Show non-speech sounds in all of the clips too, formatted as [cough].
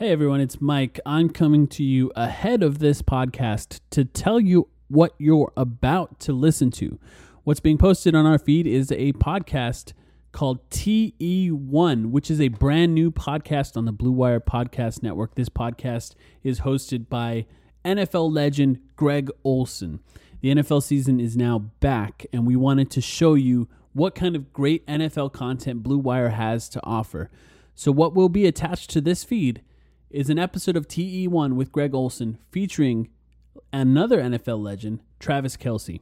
Hey everyone, it's Mike. I'm coming to you ahead of this podcast to tell you what you're about to listen to. What's being posted on our feed is a podcast called TE1, which is a brand new podcast on the Blue Wire Podcast Network. This podcast is hosted by NFL legend Greg Olsen. The NFL season is now back, and we wanted to show you what kind of great NFL content Blue Wire has to offer. So, what will be attached to this feed is an episode of TE1 with Greg Olsen featuring another NFL legend, Travis Kelce.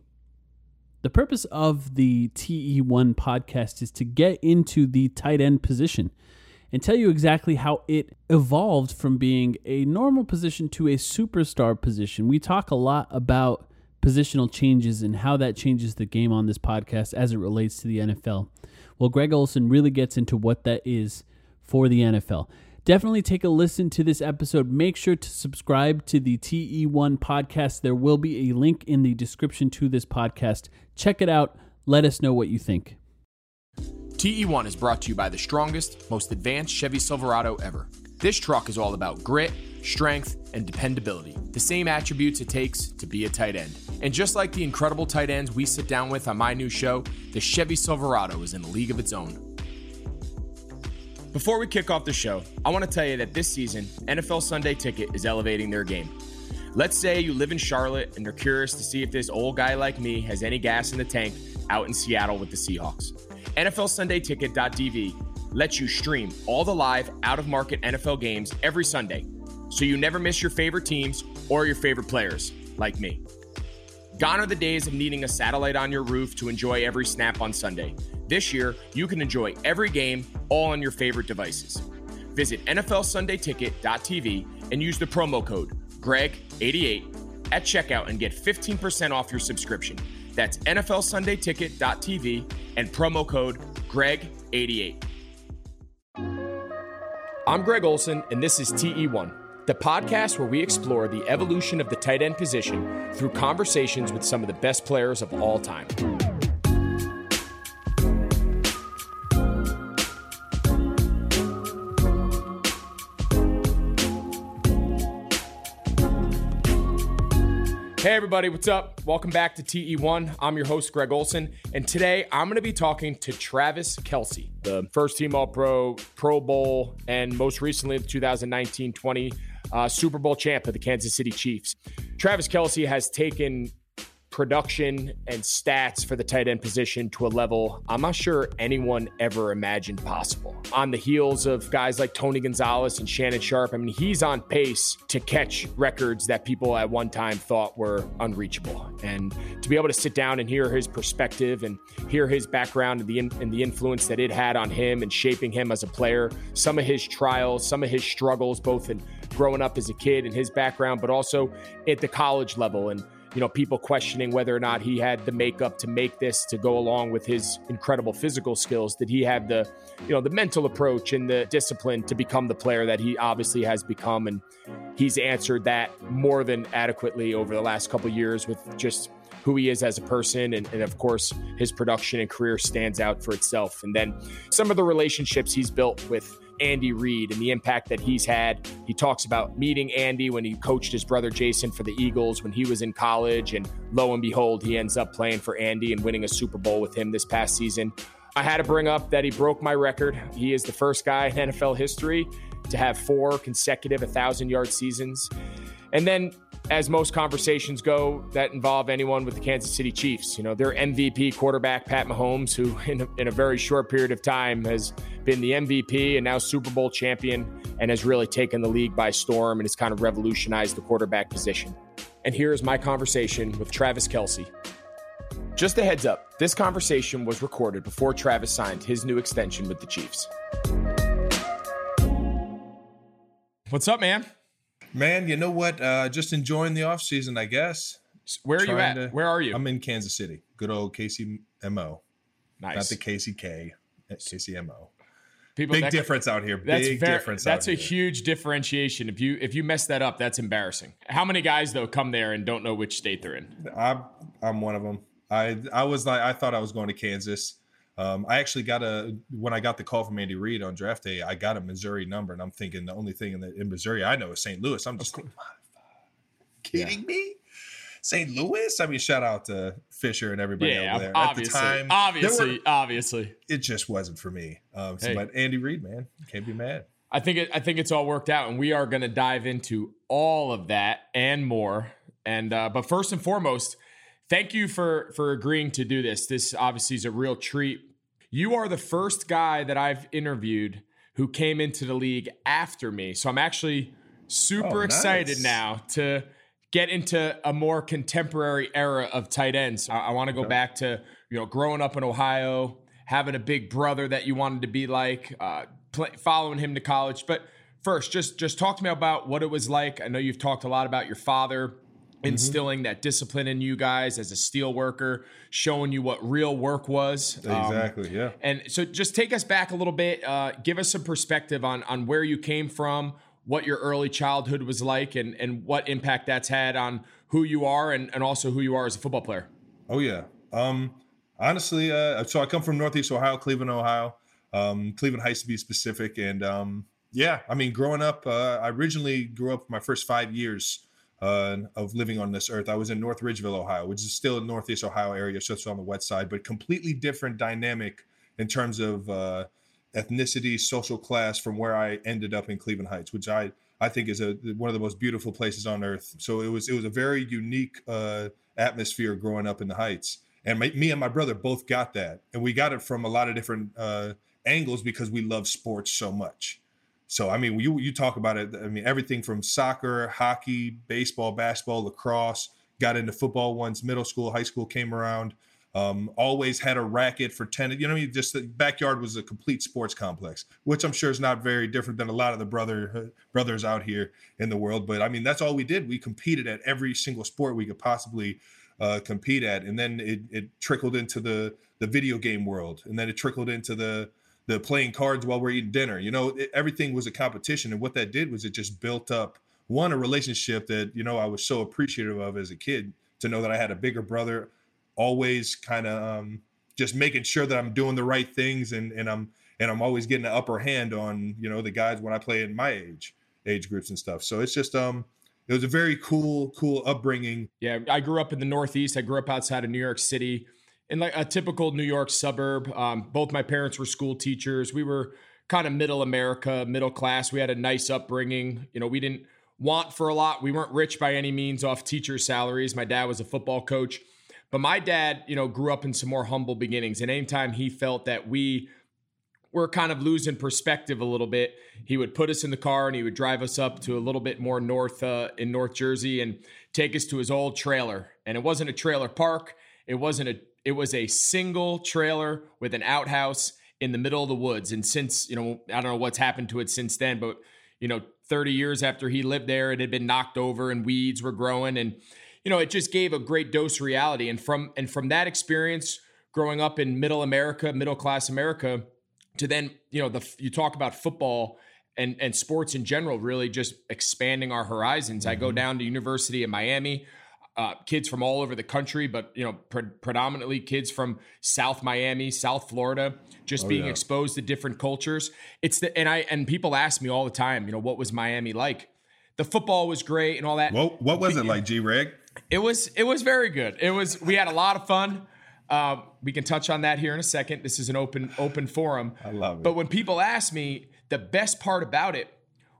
The purpose of the TE1 podcast is to get into the tight end position and tell you exactly how it evolved from being a normal position to a superstar position. We talk a lot about positional changes and how that changes the game on this podcast as it relates to the NFL. Well, Greg Olsen really gets into what that is for the NFL. Definitely take a listen to this episode. Make sure to subscribe to the TE1 podcast. There will be a link in the description to this podcast. Check it out. Let us know what you think. TE1 is brought to you by the strongest, most advanced Chevy Silverado ever. This truck is all about grit, strength, and dependability, the same attributes it takes to be a tight end. And just like the incredible tight ends we sit down with on my new show, the Chevy Silverado is in a league of its own. Before we kick off the show, I want to tell you that this season, NFL Sunday Ticket is elevating their game. Let's say you live in Charlotte and you're curious to see if this old guy like me has any gas in the tank out in Seattle with the Seahawks. NFLSundayTicket.tv lets you stream all the live, out of market NFL games every Sunday so you never miss your favorite teams or your favorite players, like me. Gone are the days of needing a satellite on your roof to enjoy every snap on Sunday. This year, you can enjoy every game all on your favorite devices. Visit NFLSundayTicket.tv and use the promo code GREG88 at checkout and get 15% off your subscription. That's NFLSundayTicket.tv and promo code GREG88. I'm Greg Olsen, and this is TE1, the podcast where we explore the evolution of the tight end position through conversations with some of the best players of all time. Hey, everybody, what's up? Welcome back to TE1. I'm your host, Greg Olsen, and today I'm going to be talking to Travis Kelce, the first team All Pro, Pro Bowl, and most recently the 2019 20 uh, Super Bowl champ of the Kansas City Chiefs. Travis Kelce has taken production and stats for the tight end position to a level I'm not sure anyone ever imagined possible. On the heels of guys like Tony Gonzalez and Shannon Sharpe, I mean, he's on pace to catch records that people at one time thought were unreachable. And to be able to sit down and hear his perspective and hear his background and the, in, and the influence that it had on him and shaping him as a player, some of his trials, some of his struggles, both in growing up as a kid and his background, but also at the college level and you know, people questioning whether or not he had the makeup to make this to go along with his incredible physical skills. Did he have the, you know, the mental approach and the discipline to become the player that he obviously has become? And he's answered that more than adequately over the last couple years with just who he is as a person. And, and, of course, his production and career stands out for itself. And then some of the relationships he's built with Andy Reid and the impact that he's had. He talks about meeting Andy when he coached his brother Jason for the Eagles when he was in college. And lo and behold, he ends up playing for Andy and winning a Super Bowl with him this past season. I had to bring up that he broke my record. He is the first guy in NFL history to have four consecutive 1,000 yard seasons. And then as most conversations go that involve anyone with the Kansas City Chiefs. You know, their MVP quarterback, Pat Mahomes, who in a, in a, very short period of time has been the MVP and now Super Bowl champion and has really taken the league by storm and has kind of revolutionized the quarterback position. And here is my conversation with Travis Kelce. Just a heads up, this conversation was recorded before Travis signed his new extension with the Chiefs. What's up, man? Man, you know what? Uh, just enjoying the off season, I guess. Where are you at? To, Where are you? I'm in Kansas City. Good old KCMO. Nice. Not the KCK, KCMO. People, Big difference out here. Big very, difference. That's a here. huge differentiation. If you if you mess that up, that's embarrassing. How many guys though come there and don't know which state they're in? I'm I'm one of them. I I was like I thought I was going to Kansas. Um, I actually got a when I got the call from Andy Reid on draft day, I got a Missouri number, and I'm thinking the only thing in, the, in Missouri I know is St. Louis. I'm just thinking, kidding yeah. me? St. Louis? I mean, shout out to Fisher and everybody yeah, over there. Obviously, At the time, obviously, were, obviously, it just wasn't for me. Um, so, hey. but Andy Reid, man, can't be mad. I think it, I think it's all worked out, and we are going to dive into all of that and more. And uh, but first and foremost, thank you for for agreeing to do this. This obviously is a real treat you are the first guy that I've interviewed who came into the league after me. So I'm actually super oh, excited now to get into a more contemporary era of tight ends. I, I want to go okay. back to, you know, growing up in Ohio, having a big brother that you wanted to be like, uh, play, following him to college. But first, just just talk to me about what it was like. I know you've talked a lot about your father. Instilling mm-hmm. that discipline in you guys as a steel worker, showing you what real work was. Exactly. Um, yeah. And so, just take us back a little bit. Uh, give us some perspective on on where you came from, what your early childhood was like, and and what impact that's had on who you are, and and also who you are as a football player. Oh yeah. Um, honestly, uh, so I come from Northeast Ohio, Cleveland, Ohio, um, Cleveland Heights to be specific, and um, yeah, I mean, growing up, uh, I originally grew up my first five years uh, of living on this earth. I was in North Ridgeville, Ohio, which is still a Northeast Ohio area, so it's on the west side, but completely different dynamic in terms of uh, ethnicity, social class from where I ended up in Cleveland Heights, which I I think is a one of the most beautiful places on earth. So it was it was a very unique uh, atmosphere growing up in the Heights, and my, me and my brother both got that, and we got it from a lot of different uh, angles because we love sports so much. So I mean, you you talk about it. I mean, everything from soccer, hockey, baseball, basketball, lacrosse. Got into football once middle school, high school came around. Um, always had a racket for tennis. You know, I mean, just the backyard was a complete sports complex, which I'm sure is not very different than a lot of the brother brothers out here in the world. But I mean, that's all we did. We competed at every single sport we could possibly uh, compete at, and then it, it trickled into the the video game world, and then it trickled into the the playing cards while we're eating dinner. You know, it, everything was a competition, and what that did was it just built up one a relationship that you know I was so appreciative of as a kid to know that I had a bigger brother, always kind of um, just making sure that I'm doing the right things, and and I'm and I'm always getting the upper hand on you know the guys when I play in my age age groups and stuff. So it's just um it was a very cool cool upbringing. Yeah, I grew up in the Northeast. I grew up outside of New York City in like a typical New York suburb. Um, both my parents were school teachers. We were kind of middle America, middle class. We had a nice upbringing. You know, we didn't want for a lot. We weren't rich by any means off teacher salaries. My dad was a football coach. But my dad, you know, grew up in some more humble beginnings. And anytime he felt that we were kind of losing perspective a little bit, he would put us in the car and he would drive us up to a little bit more north uh, in North Jersey and take us to his old trailer. And it wasn't a trailer park. It wasn't a. It was a single trailer with an outhouse in the middle of the woods. And since you know, I don't know what's happened to it since then, but you know, 30 years after he lived there, it had been knocked over and weeds were growing and you know, it just gave a great dose of reality. And from and from that experience, growing up in middle America, middle class America, to then you know the you talk about football and and sports in general, really just expanding our horizons. Mm-hmm. I go mm-hmm. down to University of Miami. Uh, kids from all over the country, but you know, pre- predominantly kids from South Miami, South Florida, just oh, being yeah. exposed to different cultures. It's the and I and people ask me all the time, you know, what was Miami like? The football was great and all that. Well, what was it like, G Reg? It was it was very good. It was we had a lot of fun. Uh, we can touch on that here in a second. This is an open open forum. I love it. But when people ask me, the best part about it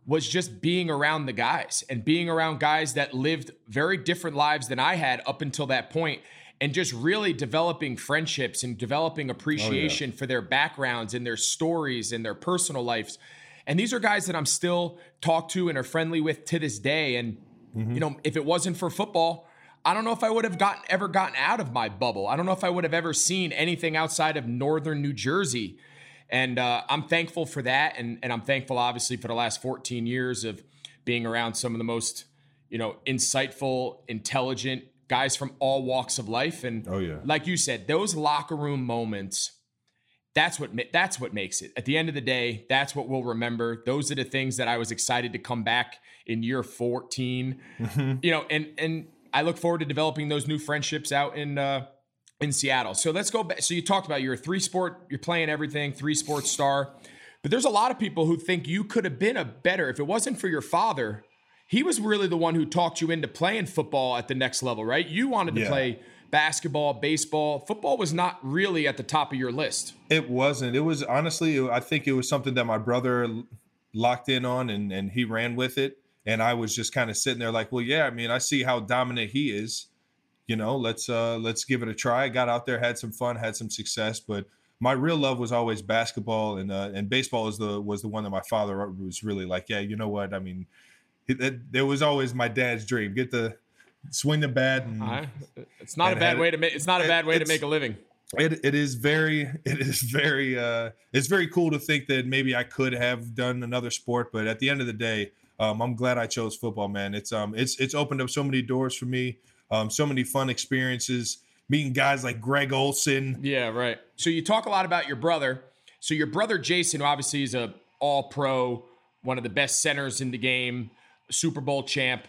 was just being around the guys and being around guys that lived very different lives than I had up until that point and just really developing friendships and developing appreciation oh, yeah. for their backgrounds and their stories and their personal lives. And these are guys that I'm still talk to and are friendly with to this day and mm-hmm. you know, if it wasn't for football, I don't know if I would have gotten ever gotten out of my bubble. I don't know if I would have ever seen anything outside of northern New Jersey. And uh, I'm thankful for that. And, and I'm thankful, obviously, for the last 14 years of being around some of the most, you know, insightful, intelligent guys from all walks of life. And oh, yeah. like you said, those locker room moments, that's what that's what makes it. At the end of the day, that's what we'll remember. Those are the things that I was excited to come back in year 14. Mm-hmm. You know, and and I look forward to developing those new friendships out in uh, in Seattle. So let's go back. So you talked about you're a three sport, you're playing everything, three sports star. But there's a lot of people who think you could have been a better if it wasn't for your father. He was really the one who talked you into playing football at the next level, right? You wanted to yeah. play basketball, baseball. Football was not really at the top of your list. It wasn't. It was honestly, I think it was something that my brother locked in on and, and he ran with it and I was just kind of sitting there like, well, yeah, I mean, I see how dominant he is. You know, let's uh let's give it a try. I got out there, had some fun, had some success, but my real love was always basketball and uh, and baseball was the was the one that my father was really like, yeah, you know what? I mean, it, it, it was always my dad's dream. Get the swing the bat. And, uh, it's not a bad way to make. It's not a bad way to make a living. It, it is very [laughs] it is very uh it's very cool to think that maybe I could have done another sport, but at the end of the day, um, I'm glad I chose football, man. It's um it's it's opened up so many doors for me, um, so many fun experiences, meeting guys like Greg Olsen. Yeah, right. So you talk a lot about your brother. So your brother Jason, obviously, is a All Pro, one of the best centers in the game, Super Bowl champ.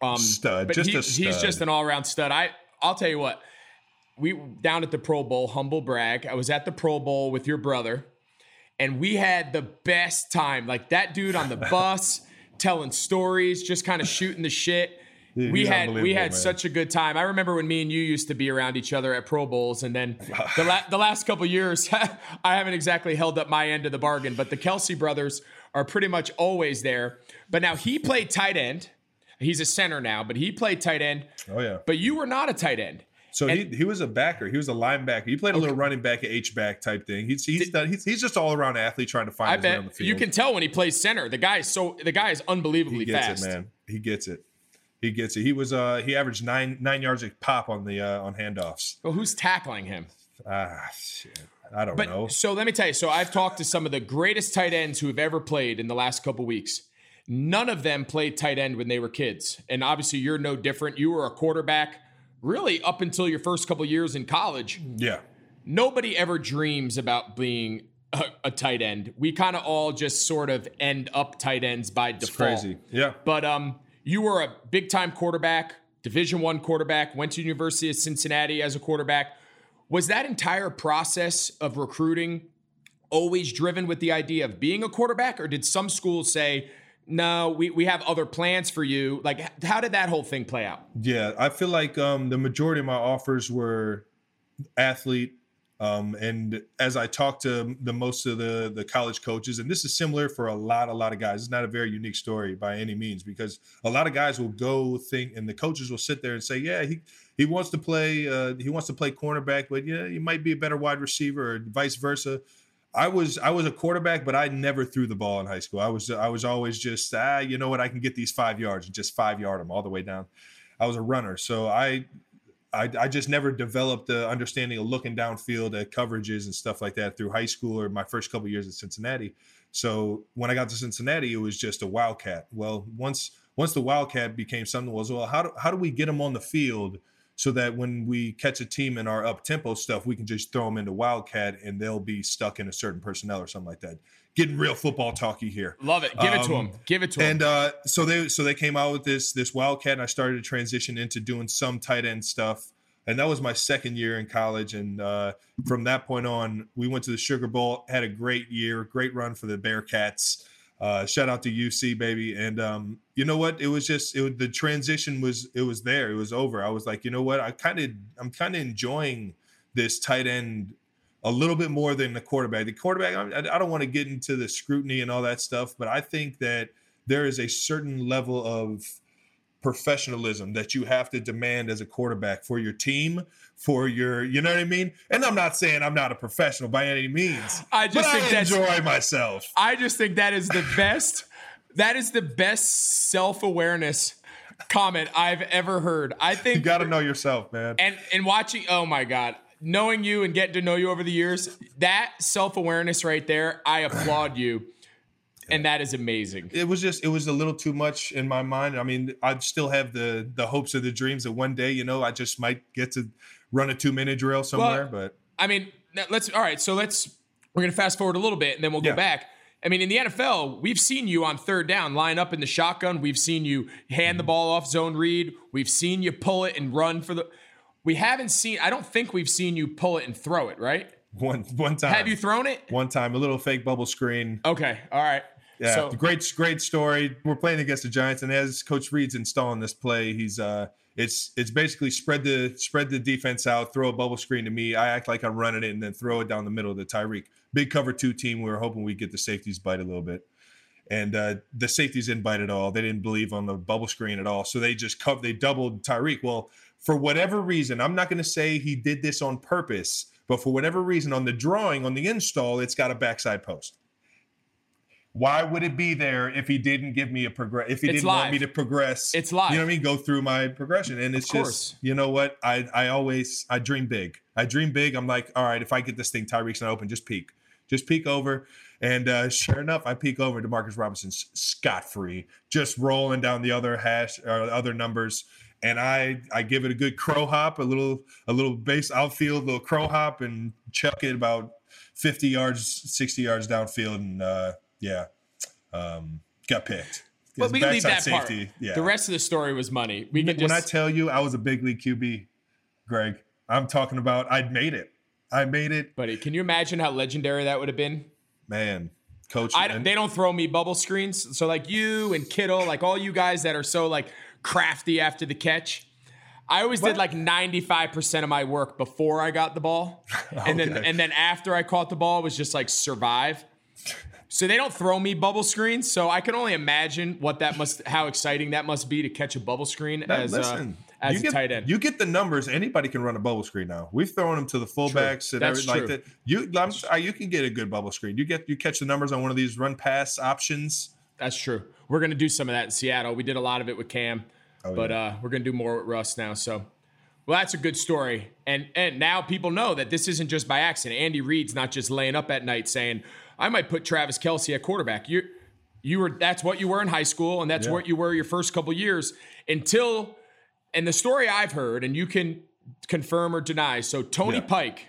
Um, stud, just he, a stud. He's just an all around stud. I I'll tell you what. We down at the Pro Bowl, humble brag. I was at the Pro Bowl with your brother, and we had the best time. Like that dude on the [laughs] bus telling stories, just kind of shooting the shit. We had we had man. such a good time. I remember when me and you used to be around each other at Pro Bowls, and then the, la- the last couple years, [laughs] I haven't exactly held up my end of the bargain. But the Kelce brothers are pretty much always there. But now he played tight end. He's a center now, but he played tight end. Oh yeah. But you were not a tight end. So and, he, he was a backer. He was a linebacker. He played a okay. little running back, H back type thing. He's he's done, he's, he's just all around athlete trying to find I his bet. way on the field. You can tell when he plays center. The guy is so the guy is unbelievably he gets fast. It, man. He gets it. He gets it. He was uh he averaged nine nine yards a pop on the uh, on handoffs. Well, who's tackling him? Ah, shit. I don't but, know. So let me tell you. So I've talked to some of the greatest tight ends who have ever played in the last couple weeks. None of them played tight end when they were kids, and obviously you're no different. You were a quarterback really up until your first couple years in college. Yeah. Nobody ever dreams about being a, a tight end. We kind of all just sort of end up tight ends by default. It's crazy. Yeah. But um, you were a big time quarterback, Division One quarterback, went to University of Cincinnati as a quarterback. Was that entire process of recruiting always driven with the idea of being a quarterback, or did some schools say, no, we, we have other plans for you. Like, how did that whole thing play out? Yeah, I feel like um, the majority of my offers were athlete, Um, and as I talk to the most of the the college coaches, and this is similar for a lot, a lot of guys. It's not a very unique story by any means because a lot of guys will go think, and the coaches will sit there and say, "Yeah, he he wants to play, uh, he wants to play cornerback, but yeah, he might be a better wide receiver, or vice versa." I was I was a quarterback, but I never threw the ball in high school. I was I was always just ah, you know what, I can get these five yards and just five yard them all the way down. I was a runner, so I I, I just never developed the understanding of looking downfield at coverages and stuff like that through high school or my first couple years at Cincinnati. So when I got to Cincinnati, it was just a wildcat. Well, once once the wildcat became something was well, how do how do we get them on the field so that when we catch a team in our up tempo stuff, we can just throw them into wildcat and they'll be stuck in a certain personnel or something like that. Getting real football talky here. Love it. Give it to Um, them. Give it to him. And uh, so they so they came out with this this wildcat, and I started to transition into doing some tight end stuff. And that was my second year in college. And uh, from that point on, we went to the Sugar Bowl, had a great year, great run for the Bearcats. Uh, shout out to UC baby. And um, you know what? It was just it the transition was it was there. It was over. I was like, you know what? I kind of I'm kind of enjoying this tight end a little bit more than the quarterback. The quarterback, I, I don't want to get into the scrutiny and all that stuff, but I think that there is a certain level of professionalism that you have to demand as a quarterback for your team, for your, you know what I mean? And I'm not saying I'm not a professional by any means. I just think I enjoy myself. I just think that is the best. that is the best self awareness comment I've ever heard. I think You got to know yourself, man. and and watching. Oh my god, knowing you and getting to know you over the years, that self awareness right there, I [clears throat] applaud you, and that is amazing. it was just it was a little too much in my mind. I mean, I still have the the hopes of the dreams that one day, you know, I just might get to run a two minute drill somewhere. but I mean, let's all right. So let's we're gonna fast forward a little bit and then we'll go Yeah. back. I mean, in the NFL, we've seen you on third down line up in the shotgun. We've seen you hand the mm-hmm. ball off zone read. We've seen you pull it and run for the. We haven't seen. I don't think we've seen you pull it and throw it. Right? one one time, Have you thrown it? one time a little fake bubble screen. Okay. All right. Yeah, So great, great story. We're playing against the Giants, and as Coach Reid's installing this play, he's uh, it's it's basically spread the spread the defense out, throw a bubble screen to me. I act like I'm running it, and then throw it down the middle to Tyreek. Big cover two team. We were hoping we get the safeties bite a little bit, and uh, the safeties didn't bite at all. They didn't believe on the bubble screen at all, so they just covered. They doubled Tyreek. Well, for whatever reason, I'm not going to say he did this on purpose, but for whatever reason, on the drawing on the install, it's got a backside post. Why would it be there if he didn't give me a progress? If he It's didn't want me to progress, It's live. You know what I mean? Go through my progression, and it's just you know what I I always I dream big. I dream big. I'm like, all right, if I get this thing, Tyreek's not open, just peek, just peek over. And uh, sure enough, I peek over. Demarcus Robinson's scot free, just rolling down the other hash or other numbers. And I I give it a good crow hop, a little a little base outfield, a little crow hop, and chuck it about 50 yards, 60 yards downfield, and uh, yeah, um, got picked. But we can leave that Backside part. Yeah. The rest of the story was money. We can when I tell you I was a big league QB, Greg, I'm talking about I made it. I made it, buddy, can you imagine how legendary that would have been? man. Coach, I, and- they don't throw me bubble screens. So like you and Kittle, like all you guys that are so like crafty after the catch. I always did like 95% of my work before I got the ball. [laughs] And then and then after I caught the ball was just like survive. So they don't throw me bubble screens. So I can only imagine what that must how exciting that must be to catch a bubble screen Now, as listen, uh, as you a get, tight end. You get the numbers. Anybody can run a bubble screen now. We've thrown them to the fullbacks and That's everything like that. You, I'm, uh, you can get a good bubble screen. You get you catch the numbers on one of these run pass options. That's true. We're gonna do some of that in Seattle. We did a lot of it with Cam, Oh, but uh, we're gonna do more with Russ now. So, well, that's a good story. And and now people know that this isn't just by accident. Andy Reid's not just laying up at night saying, "I might put Travis Kelce at quarterback." You you were that's what you were in high school, and that's Yeah. what you were your first couple years until. And the story I've heard, and you can confirm or deny. So Tony Yeah. Pike,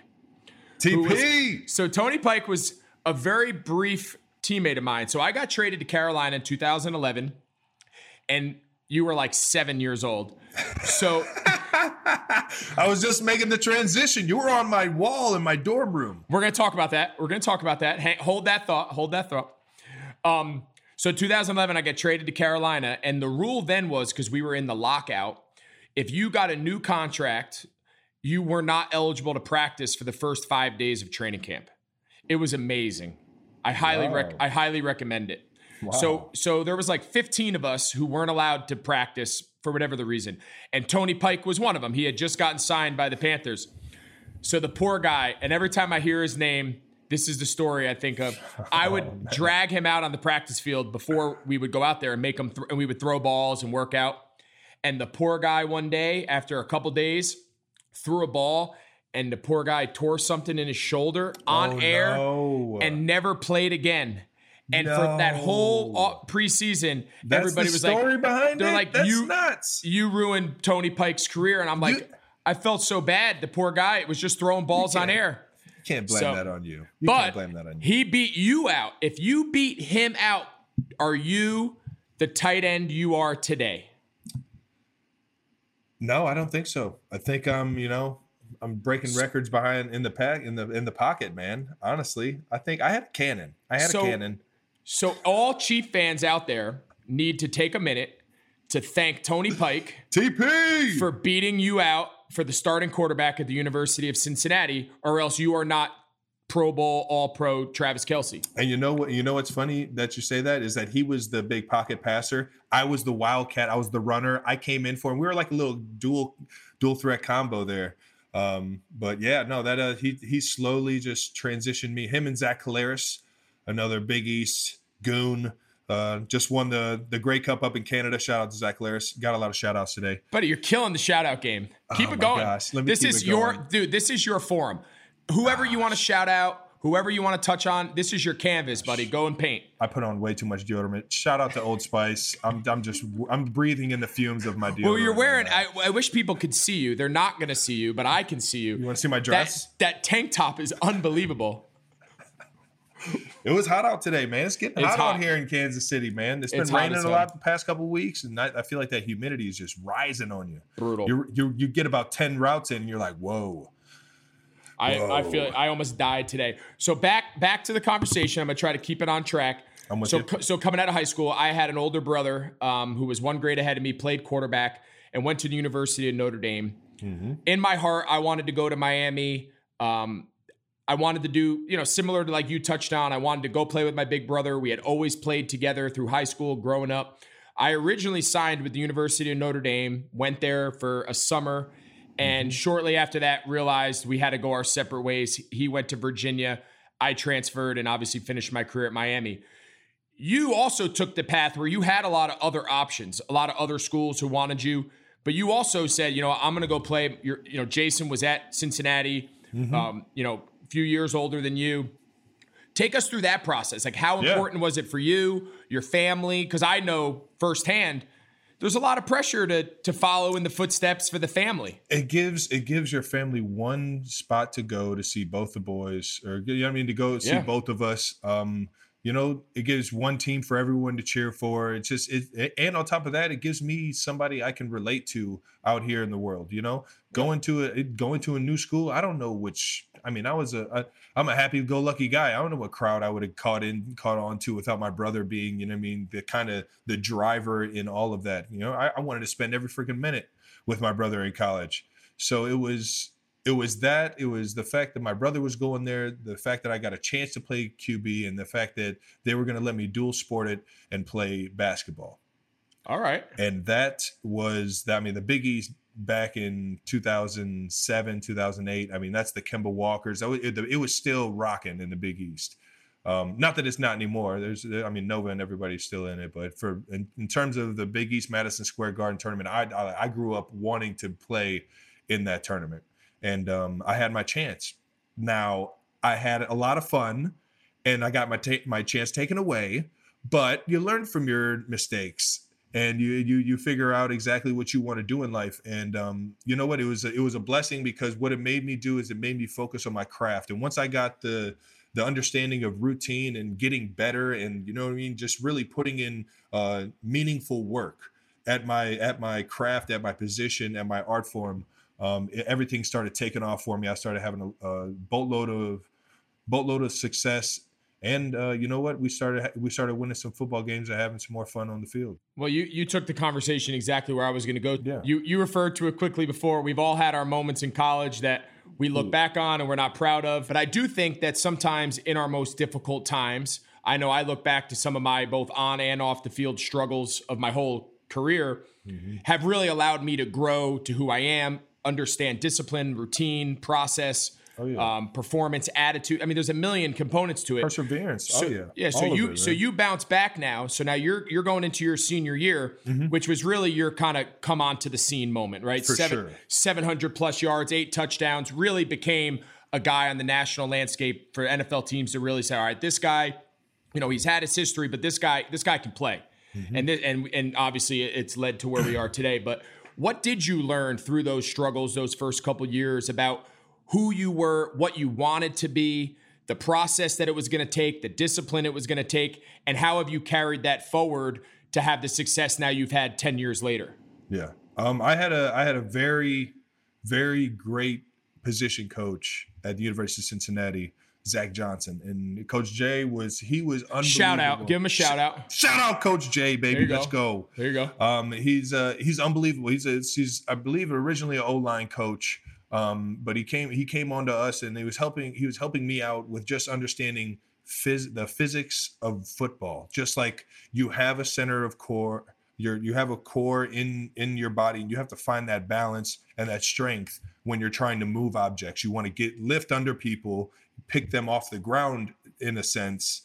TP. so Tony Pike was a very brief teammate of mine. So I got traded to Carolina in 2011, and you were like seven years old. So [laughs] I was just making the transition. You were on my wall in my dorm room. we're gonna talk about that. We're gonna talk about that. Hang, hold that thought. Hold that thought. Um, so 2011, I get traded to Carolina, and the rule then was because we were in the lockout. If you got a new contract, you were not eligible to practice for the first five days of training camp. It was amazing. I highly Wow. rec- I highly recommend it. So so there was like 15 of us who weren't allowed to practice for whatever the reason. And Tony Pike was one of them. He had just gotten signed by the Panthers. So the poor guy, and every time I hear his name, this is the story I think of. [laughs] I oh, would drag him out on the practice field before we would go out there and make him, th- and we would throw balls and work out. And the poor guy one day, after a couple days, threw a ball, and the poor guy tore something in his shoulder on Oh, air no. and never played again. And for that whole uh, preseason, That's everybody was like, behind they're it? like, That's you, nuts. you ruined Tony Pike's career. And I'm like, You- I felt so bad. The poor guy was just throwing balls on air. You can't blame So- that on you. You But can't blame that on you. he beat you out. If you beat him out, are you the tight end you are today? No, I don't think so. I think I'm, you know, I'm breaking records behind in the pack in the in the pocket, man. Honestly, I think I had a cannon. I had So- a cannon. So all Chief fans out there need to take a minute to thank Tony [laughs] Pike TP for beating you out for the starting quarterback at the University of Cincinnati, or else you are not Pro Bowl All Pro Travis Kelce. And you know what? You know what's funny that you say that is that he was the big pocket passer. I was the wildcat. I was the runner. I came in for him. We were like a little dual dual threat combo there. Um, but yeah, no, that uh, he he slowly just transitioned me. Him and Zach Collaros, another Big East goon, uh, just won the the Grey Cup up in Canada. Shout out to Zach Collaros. Got a lot of shout outs today. Buddy, you're killing the shout out game. Keep Oh it going. gosh, This is your dude, this is your forum. Whoever you want to shout out, whoever you want to touch on, this is your canvas, buddy. Go and paint. I put on way too much deodorant. Shout out to Old Spice. I'm I'm just I'm breathing in the fumes of my deodorant. Well, you're wearing. I, I wish people could see you. They're not going to see you, but I can see you. You want to see my dress? that tank top is unbelievable. It was hot out today, man. It's getting It's hot, hot. out here in Kansas City, man. It's been It's raining a lot the past couple weeks, and I, I feel like that humidity is just rising on you. Brutal. You you you get about ten routes in, and you're like, whoa. I, I feel Whoa. I almost died today. So back back to the conversation. I'm gonna try to keep it on track. So you. so coming out of high school, I had an older brother um, who was one grade ahead of me, played quarterback, and went to the University of Notre Dame. Mm-hmm. In my heart, I wanted to go to Miami. Um, I wanted to do, you know, similar to like you touched on. I wanted to go play with my big brother. We had always played together through high school, growing up. I originally signed with the University of Notre Dame, went there for a summer, and shortly after that, realized we had to go our separate ways. He went to Virginia, I transferred, and obviously finished my career at Miami. You also took the path where you had a lot of other options, a lot of other schools who wanted you, but you also said, you know, I'm going to go play. Your, you know, Jason was at Cincinnati, um, you know, a few years older than you. Take us through that process. Like, how Yeah. important was it for you, your family? Because I know firsthand, there's a lot of pressure to to follow in the footsteps for the family. It gives it gives your family one spot to go to see both the boys, or you know what I mean, to go see Yeah. both of us. Um, you know, it gives one team for everyone to cheer for. It's just it, and on top of that, it gives me somebody I can relate to out here in the world. You know, going to a going to a new school. I don't know which. I mean, I was a I, I'm a happy-go-lucky guy. I don't know what crowd I would have caught in caught on to without my brother being, you know, what I mean, the kind of the driver in all of that. You know, I, I wanted to spend every freaking minute with my brother in college. So it was it was that it was the fact that my brother was going there, the fact that I got a chance to play QB, and the fact that they were going to let me dual sport it and play basketball. All right. And that was that. I mean, the Big East back in 2007, 2008. I mean, that's the Kemba Walkers. It, was still rocking in the Big East. Um, not that it's not anymore. There's, I mean, Nova and everybody's still in it, but for in, in terms of the Big East Madison Square Garden tournament, I, I I grew up wanting to play in that tournament, and um, I had my chance. Now I had a lot of fun, and I got my ta- my chance taken away. But you learn from your mistakes, and you you you figure out exactly what you want to do in life. And um, you know what? It was a, it was a blessing because what it made me do is it made me focus on my craft. And once I got the the understanding of routine and getting better, and you know what I mean, just really putting in uh, meaningful work at my at my craft, at my position, at my art form. Um, everything started taking off for me. I started having a, a boatload of boatload of success and uh, you know what? We started we started winning some football games and having some more fun on the field. Well, you you took the conversation exactly where I was going to go. Yeah. You you referred to it quickly before. We've all had our moments in college that we look back on and we're not proud of. But I do think that sometimes in our most difficult times, I know I look back to some of my both on and off the field struggles of my whole career mm-hmm. have really allowed me to grow to who I am, understand discipline, routine, process Oh, yeah. um, performance, attitude. I mean, there's a million components to it. Perseverance. So, oh yeah. Yeah. So you it, so you bounce back now. So now you're you're going into your senior year, mm-hmm. which was really your kind of come onto the scene moment, right? For Seven, sure. 700 plus yards, eight touchdowns. Really became a guy on the national landscape for NFL teams to really say, all right, this guy, you know, he's had his history, but this guy this guy can play. Mm-hmm. And, this, and and obviously it's led to where we are today. But what did you learn through those struggles, those first couple years about who you were, what you wanted to be, the process that it was going to take, the discipline it was going to take, and how have you carried that forward to have the success now you've had 10 years later? Yeah. Um, I had a I had a very, very great position coach at the University of Cincinnati, Zach Johnson. And Coach Jay was he was unbelievable. Shout out. Give him a shout out. Shout out Coach Jay, baby. Let's go. There you go. Um, he's uh he's unbelievable. He's a, he's I believe originally an O-line coach. Um, but he came he came on to us and he was helping he was helping me out with just understanding phys- the physics of football. Just like you have a center of core, you you have a core in in your body, and you have to find that balance and that strength when you're trying to move objects. You want to get lift under people, pick them off the ground in a sense,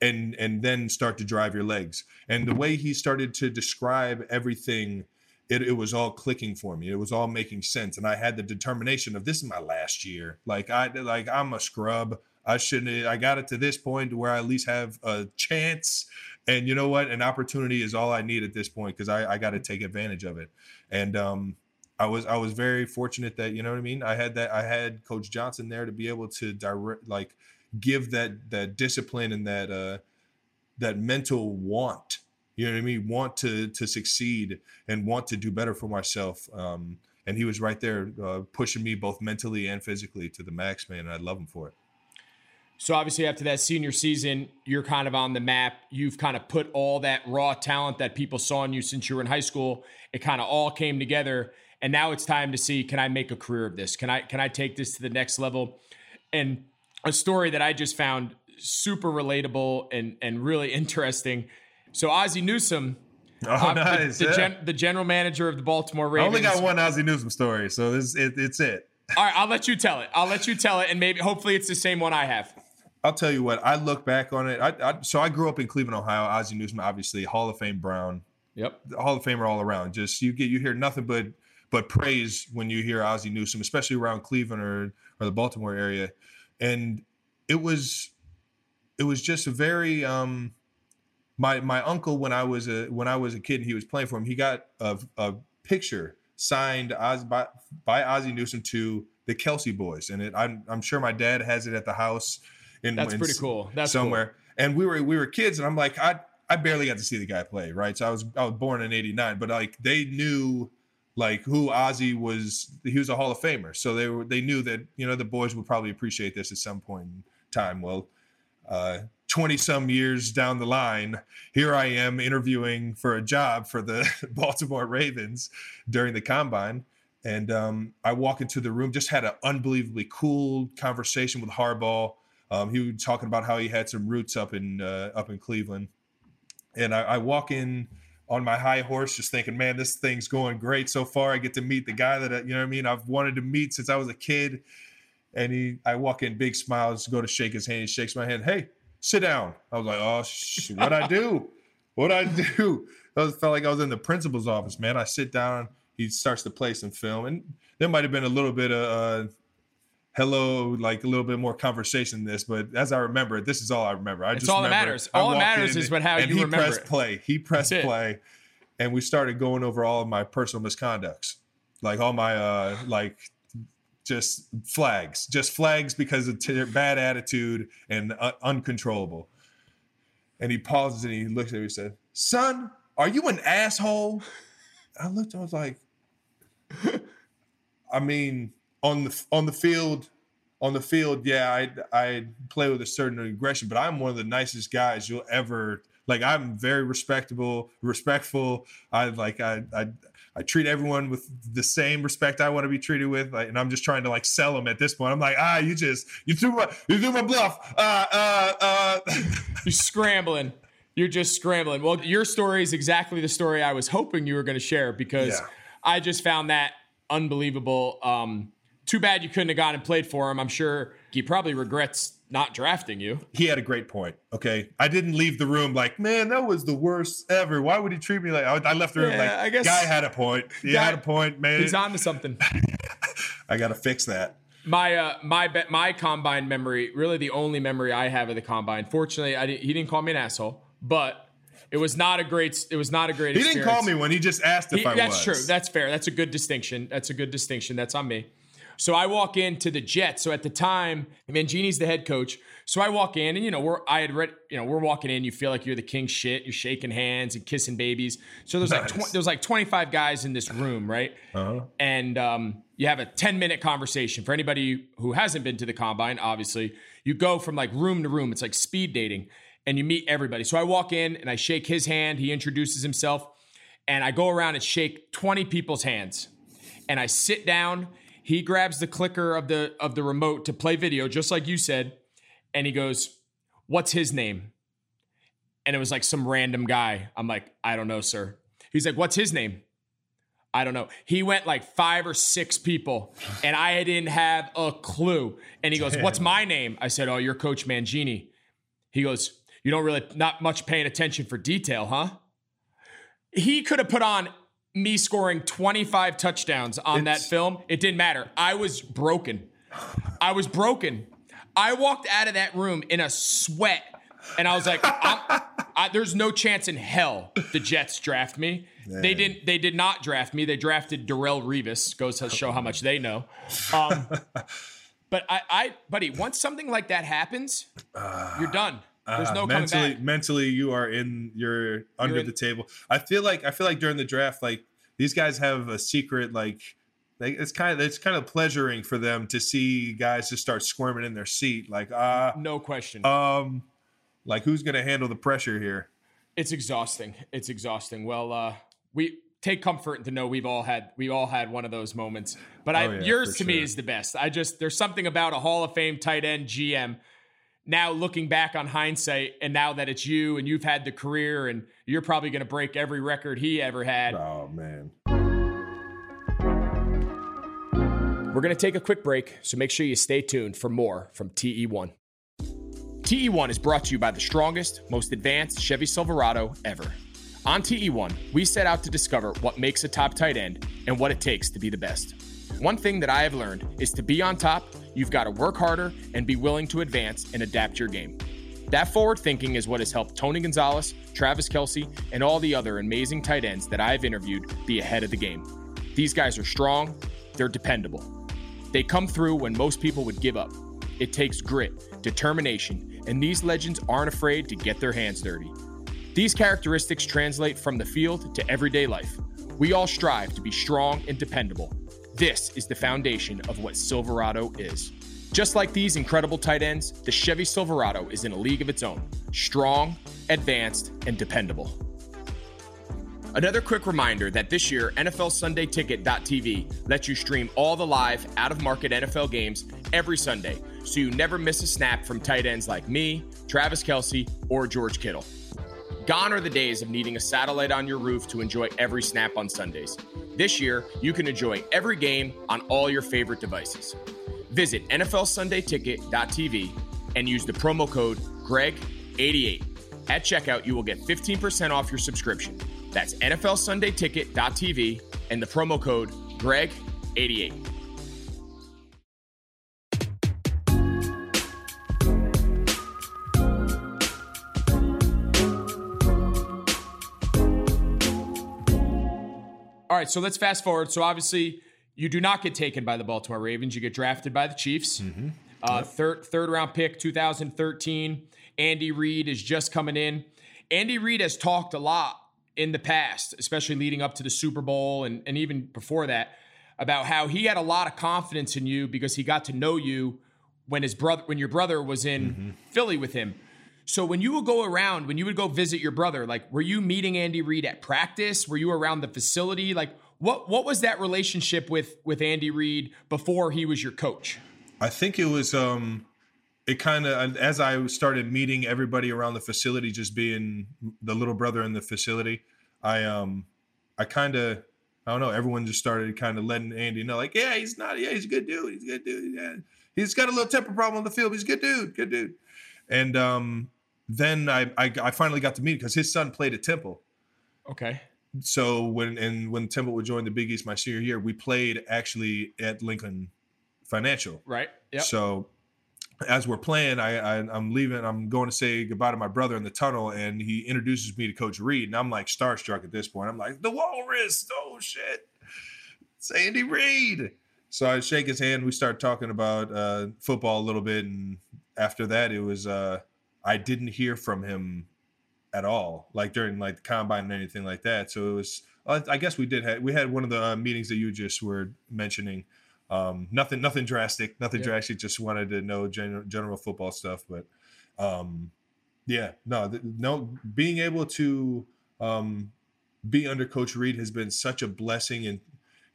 and and then start to drive your legs. And the way he started to describe everything it, it was all clicking for me. It was all making sense. And I had the determination of this is my last year. Like I like I'm a scrub. I shouldn't I got it to this point where I at least have a chance. And you know what? An opportunity is all I need at this point because I, I got to take advantage of it. And um I was I was very fortunate that you know what I mean. I had that I had Coach Johnson there to be able to direct like give that that discipline and that uh that mental want you know what I mean? Want to to succeed and want to do better for myself. Um, and he was right there uh, pushing me both mentally and physically to the max, man. And I love him for it. So obviously, after that senior season, you're kind of on the map. You've kind of put all that raw talent that people saw in you since you were in high school. It kind of all came together, and now it's time to see: can I make a career of this? Can I can I take this to the next level? And a story that I just found super relatable and and really [laughs] interesting so Ozzie Newsome, oh uh, nice, the, the, yeah. gen, the, general manager of the Baltimore Ravens. I only got one Ozzie Newsome story, so this it, it's it. [laughs] All right, I'll let you tell it. I'll let you tell it, and maybe hopefully it's the same one I have. I'll tell you what. I look back on it. I, I so I grew up in Cleveland, Ohio. Ozzie Newsome, obviously Hall of Fame Brown. Yep, Hall of Famer all around. Just you get you hear nothing but but praise when you hear Ozzie Newsome, especially around Cleveland or or the Baltimore area, and it was it was just a very um my my uncle when I was a when I was a kid and he was playing for him, he got a, a picture signed Oz, by, by Ozzie Newsome to the Kelce Boys, and it I'm, I'm sure my dad has it at the house. In, That's in, pretty cool. That's somewhere. Cool. And we were we were kids, and I'm like I I barely got to see the guy play, right? So I was I was born in '89, but like they knew like who Ozzie was. He was a Hall of Famer, so they were they knew that you know the boys would probably appreciate this at some point in time. Well, uh, 20 some years down the line, here I am interviewing for a job for the [laughs] Baltimore Ravens during the combine. And um, I walk into the room, just had an unbelievably cool conversation with Harbaugh. Um, he was talking about how he had some roots up in uh, up in Cleveland. And I, I walk in on my high horse, just thinking, man, this thing's going great so far. I get to meet the guy that you know I mean I've wanted to meet since I was a kid. And he, I walk in, big smiles, go to shake his hand. He shakes my hand. Hey, sit down. I was like, oh, sh- what I do? what I do? [laughs] I felt like I was in the principal's office, man. I sit down. He starts to play some film, and there might have been a little bit of uh, hello, like a little bit more conversation in this. But as I remember it, this is all I remember. I it's just all that matters. All that matters is what how and you he remember pressed it. play. He pressed play, and we started going over all of my personal misconducts, like all my uh, like just flags, just flags because of t- bad attitude and uh, uncontrollable. And he pauses and he looks at me and said, Son, are you an asshole? I looked, I was like, I mean, on the on the field, on the field, yeah, I I play with a certain aggression, but I'm one of the nicest guys you'll ever like. I'm very respectable, respectful. I like I I I treat everyone with the same respect I want to be treated with, like, and I'm just trying to like sell them at this point. I'm like, ah, you just you threw my you threw my bluff. Uh, uh, uh. [laughs] You're scrambling. You're just scrambling. Well, your story is exactly the story I was hoping you were going to share because Yeah. I just found that unbelievable. Um, too bad you couldn't have gone and played for him. I'm sure he probably regrets not drafting you. he had a great point. Okay, I didn't leave the room like, man, that was the worst ever. Why would he treat me like? I I left the room Yeah, like, I guess- guy had a point. He Guy- had a point, man. He's on to something. [laughs] I got to fix that. my uh, my be- my combine memory, really the only memory I have of the combine. Fortunately, I didn't, he didn't call me an asshole, but it was not a great. It was not a great. He didn't call me when he just asked if He- I that's was. true. That's fair. That's a good distinction. That's a good distinction. That's on me. So I walk into the Jets. So at the time, Mangini's the head coach. So I walk in, and you know, we're I had read, you know, we're walking in. You feel like you're the king shit. You're shaking hands and kissing babies. So there's like tw- there's like 25 guys in this room, right? Uh-huh. And um, you have a 10 minute conversation. For anybody who hasn't been to the combine, obviously, you go from like room to room. It's like speed dating, and you meet everybody. So I walk in and I shake his hand. He introduces himself and I go around and shake 20 people's hands. And I sit down. He grabs the clicker of the of the remote to play video, just like you said, and he goes, "What's his name?" And it was like some random guy. I'm like, "I don't know, sir." He's like, "What's his name?" I don't know. He went like five or six people, and I didn't have a clue. And he goes, "What's my name?" I said, "Oh, you're Coach Mangini." He goes, "You don't really not much paying attention for detail, huh?" He could have put on me scoring 25 touchdowns on that film. It didn't matter. I was broken. I was broken. I walked out of that room in a sweat, and I was like, [laughs] I'm, I, "There's no chance in hell the Jets draft me." They didn't. They did not draft me. They drafted Darrelle Revis. Goes to show how much they know. Um, [laughs] but I, I, buddy, once something like that happens, you're done. There's Uh, no coming mentally, mentally, you are in. You're under in- the table. I feel like I feel like during the draft, like these guys have a secret. Like, like it's kind of it's kind of pleasuring for them to see guys just start squirming in their seat. Like, uh, No question. um, like who's gonna handle the pressure here? It's exhausting. It's exhausting. Well, uh, we take comfort to know we've all had we all had one of those moments. But I, Oh, yeah, yours to me is the best. I just there's something about a Hall of Fame tight end GM. Now looking back on hindsight, and now that it's you and you've had the career, and you're probably going to break every record he ever had. Oh man. We're going to take a quick break, so make sure you stay tuned for more from TE1. TE1 is brought to you by the strongest, most advanced Chevy Silverado ever. On TE1, we set out to discover what makes a top tight end and what it takes to be the best. One thing that I have learned is to be on top, you've got to work harder and be willing to advance and adapt your game. That forward thinking is what has helped Tony Gonzalez, Travis Kelce, and all the other amazing tight ends that I have interviewed be ahead of the game. These guys are strong, they're dependable. They come through when most people would give up. It takes grit, determination, and these legends aren't afraid to get their hands dirty. These characteristics translate from the field to everyday life. We all strive to be strong and dependable. This is the foundation of what Silverado is. Just like these incredible tight ends, the Chevy Silverado is in a league of its own strong, advanced, and dependable. Another quick reminder that this year, NFLSundayTicket.tv lets you stream all the live, out of market NFL games every Sunday, so you never miss a snap from tight ends like me, Travis Kelce, or George Kittle. Gone are the days of needing a satellite on your roof to enjoy every snap on Sundays. This year, you can enjoy every game on all your favorite devices. Visit NFLSundayTicket.tv and use the promo code GREG88. At checkout, you will get 15% off your subscription. That's NFLSundayTicket.tv and the promo code GREG88. Right, so let's fast forward. So obviously, you do not get taken by the Baltimore Ravens. You get drafted by the Chiefs. Uh, third third round pick, 2013. Andy Reid is just coming in. Andy Reid has talked a lot in the past, especially leading up to the Super Bowl and, and even before that, about how he had a lot of confidence in you because he got to know you when his brother when your brother was in mm-hmm. Philly with him. So when you would go around, when you would go visit your brother, like were you meeting Andy Reid at practice? Were you around the facility? Like what what was that relationship with with Andy Reid before he was your coach? I think it was um it kind of as I started meeting everybody around the facility, just being the little brother in the facility, I um I kind of I don't know. Everyone just started kind of letting Andy know, like, yeah, he's not, yeah, he's a good dude, he's a good dude, yeah, he's got a little temper problem on the field, he's a good dude, good dude. And um, then I, I I finally got to meet because his son played at Temple. Okay. So when and when Temple would join the Big East my senior year, we played actually at Lincoln Financial. Right. Yeah. So as we're playing, I, I am leaving. I'm going to say goodbye to my brother in the tunnel, and he introduces me to Coach Reid, and I'm like starstruck at this point. I'm like, the Walrus! Oh shit! It's Andy Reid. So I shake his hand. We start talking about uh, football a little bit, and after that, it was uh, I didn't hear from him at all, like during like the combine and anything like that. So it was. I guess we did have we had one of the uh, meetings that you just were mentioning um, nothing, nothing drastic, nothing yeah. drastic. Just wanted to know general, general football stuff, but um, yeah, no, th- no, being able to um, be under Coach Reid has been such a blessing. And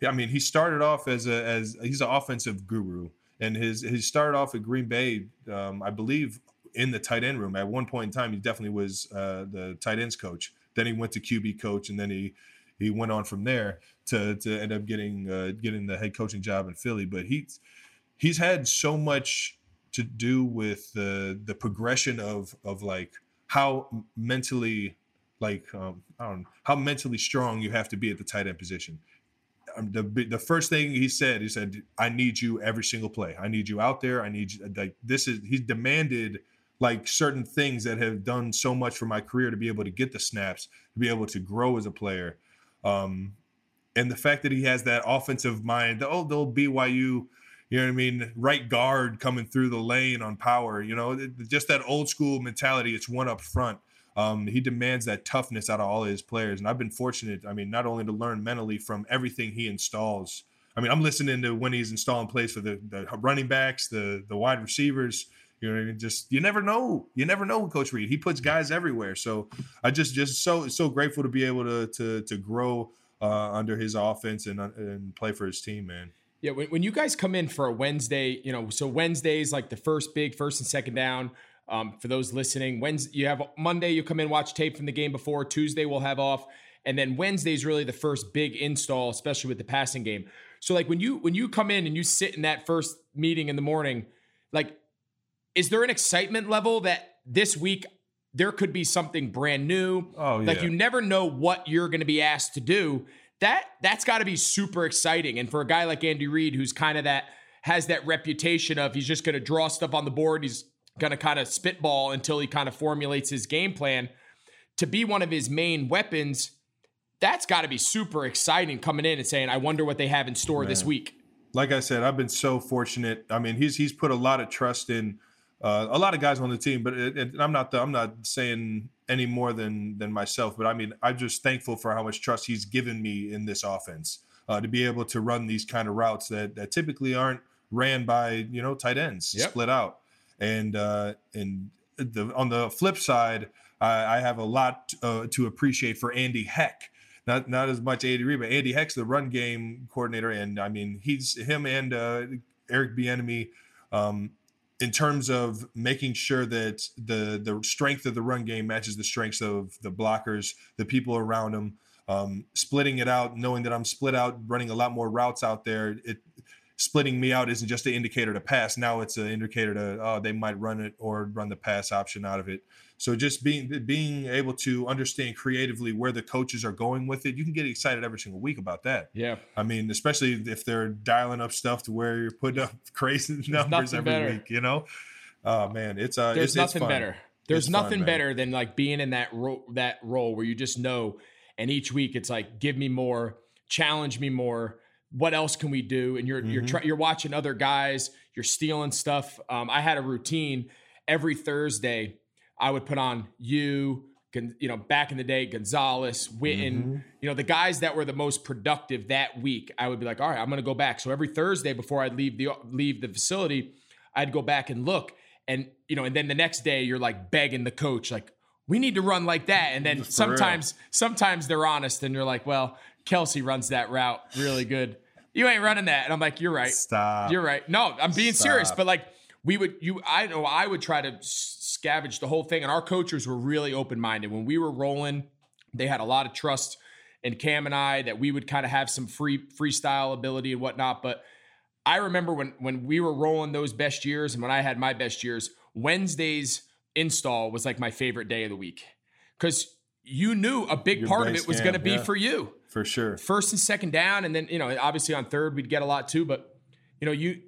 I mean, he started off as a as he's an offensive guru, and his he started off at Green Bay, um, I believe, in the tight end room. At one point in time, he definitely was uh, the tight ends coach. Then he went to QB coach, and then he he went on from there to to end up getting uh, getting the head coaching job in Philly. But he's he's had so much to do with the the progression of of like how mentally like um, I don't know, how mentally strong you have to be at the tight end position. The the first thing he said, he said, "I need you every single play. I need you out there. I need you." Like this is he demanded like certain things that have done so much for my career to be able to get the snaps, to be able to grow as a player. Um, and the fact that he has that offensive mind, oh, the old BYU, you know what I mean, right guard coming through the lane on power, you know, just that old school mentality. It's one up front. Um, he demands that toughness out of all his players, and I've been fortunate. I mean, not only to learn mentally from everything he installs. I mean, I'm listening to when he's installing plays for the, the running backs, the the wide receivers. You know, just you never know. You never know, Coach Reid. He puts guys everywhere. So I just just so so grateful to be able to to to grow uh, under his offense and uh, and play for his team, man. Yeah, when, when you guys come in for a Wednesday, you know, so Wednesdays like the first big first and second down. Um, for those listening, Wednesday you have Monday you come in watch tape from the game before. Tuesday we'll have off, and then Wednesday is really the first big install, especially with the passing game. So like when you when you come in and you sit in that first meeting in the morning, like is there an excitement level that this week there could be something brand new? Oh, yeah. Like you never know what you're going to be asked to do. That that's got to be super exciting. And for a guy like Andy Reid, who's kind of that has that reputation of he's just going to draw stuff on the board, he's going to kind of spitball until he kind of formulates his game plan. To be one of his main weapons, that's got to be super exciting coming in and saying, "I wonder what they have in store Man. this week." Like I said, I've been so fortunate. I mean, he's he's put a lot of trust in uh, a lot of guys on the team, but it, it, I'm not the, I'm not saying any more than than myself. But I mean, I'm just thankful for how much trust he's given me in this offense uh, to be able to run these kind of routes that that typically aren't ran by you know tight ends yep. split out. And uh, and the on the flip side, I, I have a lot uh, to appreciate for Andy Heck. Not not as much Andy Reid, but Andy Heck's the run game coordinator, and I mean he's him and uh, Eric Bieniemy. Um, in terms of making sure that the the strength of the run game matches the strengths of the blockers, the people around them, um, splitting it out, knowing that I'm split out, running a lot more routes out there. It splitting me out isn't just an indicator to pass. Now it's an indicator to oh they might run it or run the pass option out of it. So just being being able to understand creatively where the coaches are going with it, you can get excited every single week about that. Yeah, I mean, especially if they're dialing up stuff to where you're putting up [laughs] crazy numbers every better. week. You know, oh man, it's uh, there's it's, nothing it's better. There's it's nothing fun, better than like being in that role that role where you just know, and each week it's like, give me more, challenge me more. What else can we do? And you're mm-hmm. you're try, you're watching other guys, you're stealing stuff. Um, I had a routine every Thursday I would put on you, you know, back in the day, Gonzalez, Witten, mm-hmm. you know, the guys that were the most productive that week. I would be like, all right, I'm going to go back. So every Thursday before I'd leave the leave the facility, I'd go back and look, and you know, and then the next day you're like begging the coach, like, we need to run like that. And then [laughs] For sometimes, sometimes they're honest and you're like, well, Kelce runs that route really good. You ain't running that. And I'm like, you're right. Stop. You're right. No, I'm being serious. But like we would, you, I know I would try to scavenge the whole thing. And our coaches were really open minded when we were rolling. They had a lot of trust in Cam and I that we would kind of have some free freestyle ability and whatnot. But I remember when when we were rolling those best years and when I had my best years, Wednesdays install was like my favorite day of the week because you knew a big Your part of it was going to be yeah. for you For sure. first and second down, and then you know obviously on third we'd get a lot too. But you know you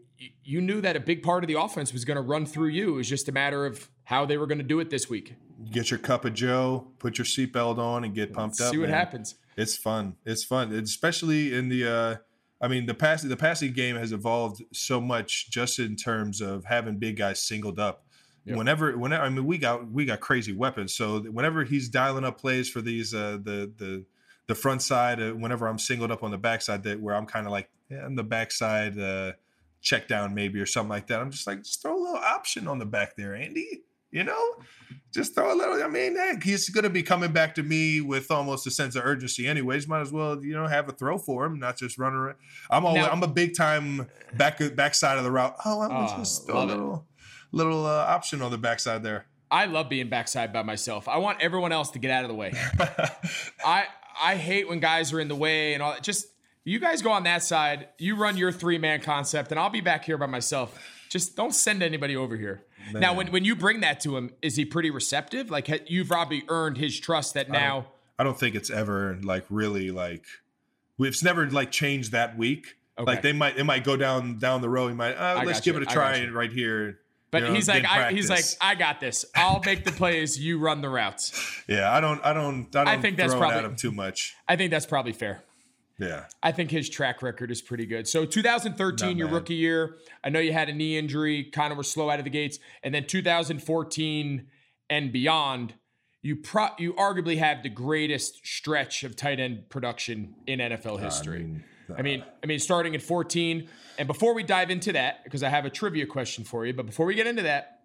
you knew that a big part of the offense was going to run through you. It was just a matter of how they were going to do it this week. Get your cup of Joe, put your seatbelt on, and get pumped up. See what man. happens. It's fun. It's fun, especially in the. uh I mean, the passing the passing game has evolved so much just in terms of having big guys singled up. Yep. Whenever, whenever, I mean, we got we got crazy weapons. So whenever he's dialing up plays for these, uh the the the front side, uh, whenever I'm singled up on the backside, that where I'm kind of like, yeah, I'm the backside uh, check down maybe or something like that. I'm just like, just throw a little option on the back there, Andy. You know, just throw a little. I mean, he's going to be coming back to me with almost a sense of urgency, anyways. Might as well, you know, have a throw for him, not just run around. I'm always, Now- I'm a big time back backside of the route. Oh, I'm Oh, just throw a love it. little little uh, option on the backside there. I love being backside by myself. I want everyone else to get out of the way. [laughs] I I hate when guys are in the way and all that. Just you guys go on that side. You run your three man concept, and I'll be back here by myself. Just don't send anybody over here. Now, when, when you bring that to him, is he pretty receptive? Like you've probably earned his trust that now. I don't think it's ever like really like it's never like changed that week. Okay. Like they might it might go down down the road. He might uh, let's give you. it a try right here. But he's like, I, he's like. I got this. I'll make the plays. You run the routes. yeah. I don't I don't I don't think that's probably- at him too much. I think that's probably fair. Yeah. I think his track record is pretty good. So 2013, Not your bad. rookie year. I know you had a knee injury, kind of were slow out of the gates, and then 2014 and beyond, you pro- you arguably have the greatest stretch of tight end production in NFL history. mean, I mean, I mean, starting at 14. And before we dive into that, because I have a trivia question for you, but before we get into that,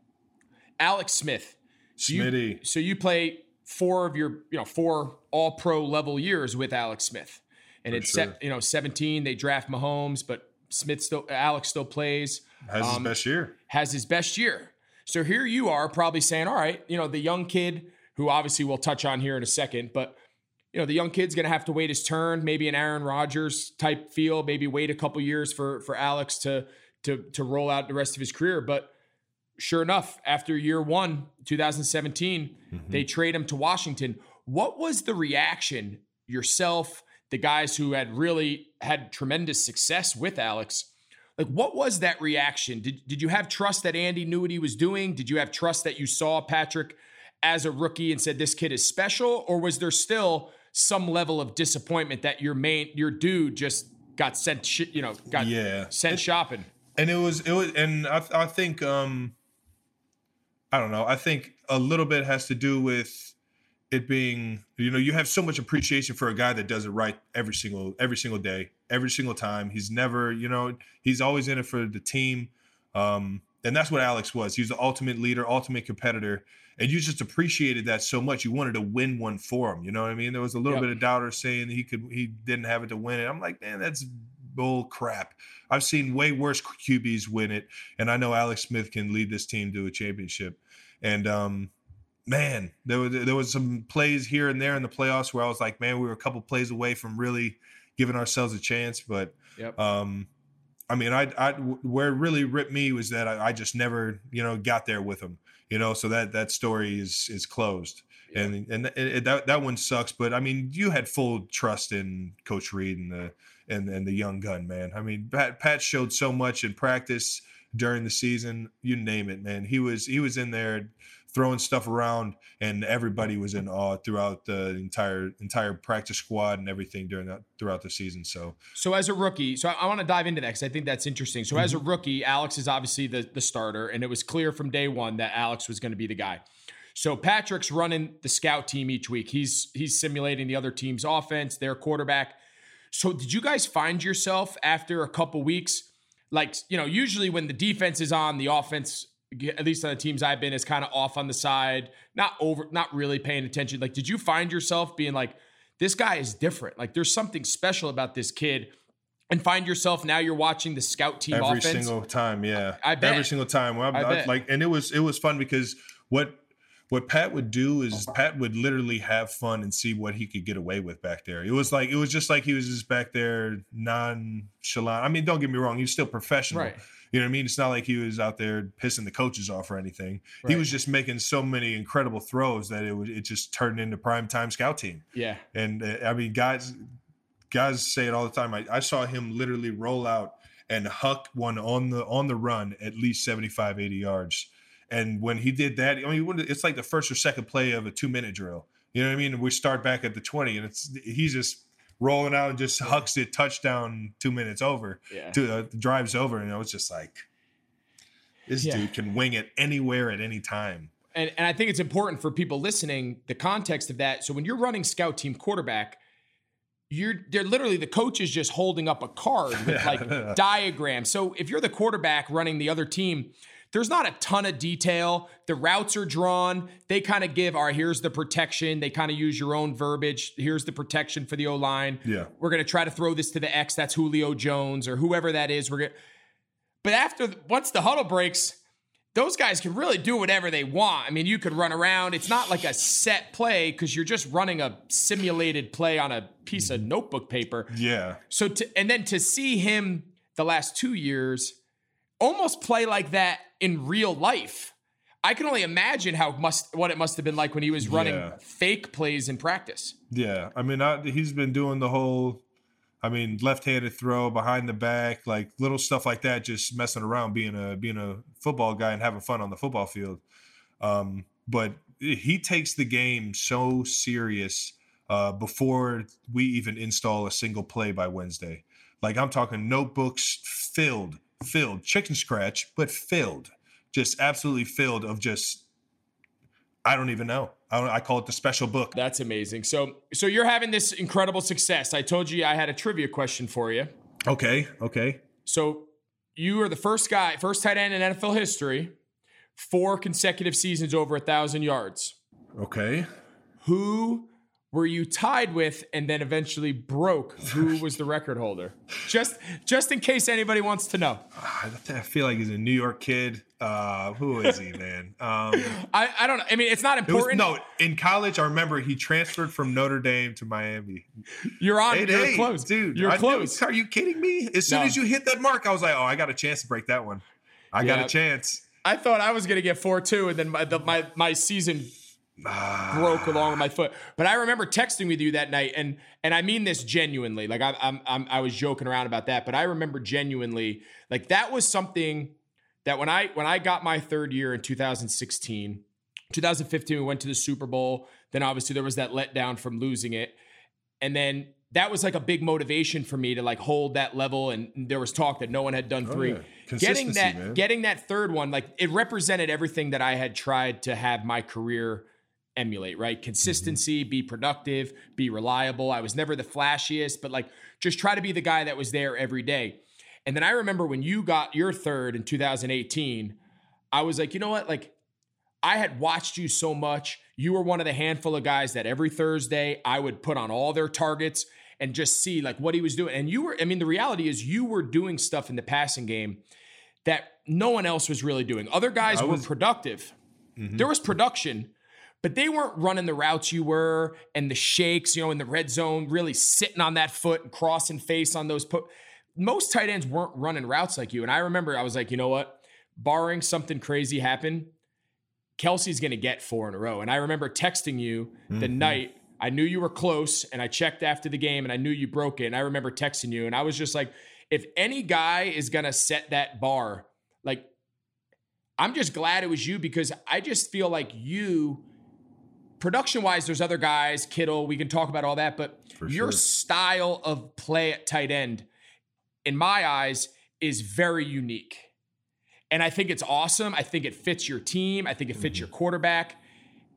Alex Smith. So you, so you play four of your, you know, four all pro level years with Alex Smith. And it's sure. set, you know, 17, they draft Mahomes, but Smith still Alex still plays, Has his Um, best year. has his best year. So here you are probably saying, all right, you know, the young kid who obviously we'll touch on here in a second, but you know, the young kid's going to have to wait his turn, maybe an Aaron Rodgers type feel, maybe wait a couple years for for Alex to to to roll out the rest of his career, but sure enough, after year 1, 2017, mm-hmm. they trade him to Washington. What was the reaction yourself, the guys who had really had tremendous success with Alex? Like, what was that reaction? Did, did you have trust that Andy knew what he was doing? Did you have trust that you saw Patrick as a rookie and said this kid is special? Or was there still some level of disappointment that your main your dude just got sent sh- you know got Yeah. sent It- shopping? and it was it was and I, I think um i don't know. I think a little bit has to do with it being you know you have so much appreciation for a guy that does it right every single every single day every single time. He's never you know he's always in it for the team. Um and that's what alex was. He was the ultimate leader ultimate competitor and you just appreciated that so much you wanted to win one for him you know what i mean there was a little Yep. bit of doubters saying he could he didn't have it to win it i'm like man that's bull crap I've seen way worse QBs win it, and I know Alex Smith can lead this team to a championship. And um, man, there was there was some plays here and there in the playoffs where I was like, man, we were a couple plays away from really giving ourselves a chance. But Yep. um, I mean, I, I where it really ripped me was that I, I just never, you know, got there with him. You know, so that that story is is closed. And and it, it- that that one sucks. But I mean, you had full trust in Coach Reid and the and and the young gun man. I mean, Pat Pat showed so much in practice during the season. You name it, man. He was he was in there throwing stuff around, and everybody was in awe throughout the entire entire practice squad and everything during that throughout the season. So So as a rookie, so I, I want to dive into that because I think that's interesting. So as a mm-hmm. rookie, Alex is obviously the the starter, and it was clear from day one that Alex was going to be the guy. So Patrick's running the scout team each week. He's he's simulating the other team's offense, their quarterback. So did you guys find yourself after a couple weeks like you know, usually when the defense is on, the offense, at least on the teams I've been, is kind of off on the side, not over, not really paying attention. Like, did you find yourself being like, this guy is different? Like, there's something special about this kid. And find yourself now you're watching the scout team every offense. single time. Yeah, I bet. every single time. Well, I I- like, and it was it was fun because what what Pat would do is Pat would literally have fun and see what he could get away with back there. It was like it was just like he was just back there nonchalant. I mean, don't get me wrong, he was still professional. Right. You know what I mean? It's not like he was out there pissing the coaches off or anything. He was just making so many incredible throws that it would it just turned into prime time scout team. Yeah. And uh, I mean, guys, guys say it all the time. I, I saw him literally roll out and huck one on the on the run at least 75, 80 yards. And when he did that, I mean, it's like the first or second play of a two minute drill. You know what I mean? We start back at the 20 and it's he's just rolling out and just hucks it touchdown two minutes over Yeah. to uh, drives over. And it was just like, this Yeah. dude can wing it anywhere at any time. and, and I think it's important for people listening the context of that. So when you're running scout team quarterback, you're they're literally the coach is just holding up a card with [laughs] like diagrams. So if you're the quarterback running the other team, there's not a ton of detail. The routes are drawn. They kind of give, all right, here's the protection. They kind of use your own verbiage. Here's the protection for the O line. Yeah. We're gonna try to throw this to the X. That's Julio Jones or whoever that is. We're gonna. But after once the huddle breaks, those guys can really do whatever they want. I mean, you could run around. It's not like a set play because you're just running a simulated play on a piece of mm-hmm. notebook paper. Yeah. So to and then to see him the last two years almost play like that in real life. I can only imagine how must what it must have been like when he was running Yeah. fake plays in practice. Yeah, I mean, I, he's been doing the whole, I mean, left-handed throw behind the back, like little stuff like that, just messing around, being a being a football guy and having fun on the football field. Um, but he takes the game so serious uh, before we even install a single play by Wednesday. Like I'm talking notebooks filled, filled, chicken scratch, but filled, just absolutely filled of just. I don't even know. I, don't, I call it the special book. That's amazing. So so you're having this incredible success. I told you I had a trivia question for you. Okay. Okay. So you are the first guy, first tight end in NFL history, four consecutive seasons over a thousand yards. Okay. Who were you tied with and then eventually broke? Who was the record holder? Just just in case anybody wants to know. I I feel like he's a New York kid. Uh, who is he, man? Um, [laughs] I, I don't know. I mean, it's not it was, important. no, in college, I remember he transferred from Notre Dame to Miami. you're on. Hey, you're hey, close, dude. You're I knew- close. Are you kidding me? As soon No. as you hit that mark, I was like, oh, I got a chance to break that one. I got a chance. I thought I was gonna get four two, and then my the, my my season broke along with my foot. But I remember texting with you that night, and and I mean this genuinely. Like I, I'm, I'm I was joking around about that, but I remember genuinely like that was something that when I when I got my third year in 2016, 2015 we went to the Super Bowl. Then obviously there was that letdown from losing it, and then that was like a big motivation for me to like hold that level. And there was talk that no one had done oh, three. Oh, yeah. Getting that man. getting that third one, like it represented everything that I had tried to have my career emulate, right? Consistency, be productive, be reliable. I was never the flashiest, but like just try to be the guy that was there every day. And then I remember when you got your third in 2018, I was like, you know what? Like I had watched you so much. You were one of the handful of guys that every Thursday I would put on all their targets and just see like what he was doing. And you were, I mean, the reality is you were doing stuff in the passing game that no one else was really doing. Other guys I were was- Mm-hmm. productive. There was production, but they weren't running the routes you were and the shakes, you know, in the red zone, really sitting on that foot and crossing face on those put. Most tight ends weren't running routes like you. And I remember I was like, you know what? Barring something crazy happen, Kelce's going to get four in a row. And I remember texting you the mm-hmm. night I knew you were close and I checked after the game and I knew you broke it. And I remember texting you and I was just like, if any guy is going to set that bar, like, I'm just glad it was you because I just feel like you, production wise, there's other guys, Kittle, we can talk about all that, but For your sure. style of play at tight end, in my eyes, is very unique. And I think it's awesome. I think it fits your team. I think it fits your mm-hmm. quarterback.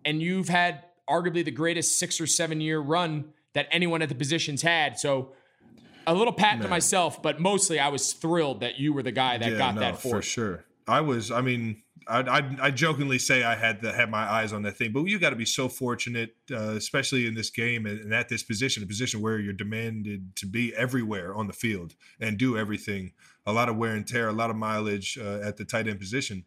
And you've had arguably the greatest six or seven year run that anyone at the position's had. So a little pat to myself, but mostly I was thrilled that you were the guy that Yeah, got no, that for for sure. I was. I mean, I, I, I jokingly say I had the, had my eyes on that thing, but you got to be so fortunate, uh, especially in this game and, and at this position, a position where you're demanded to be everywhere on the field and do everything. A lot of wear and tear, a lot of mileage uh, at the tight end position.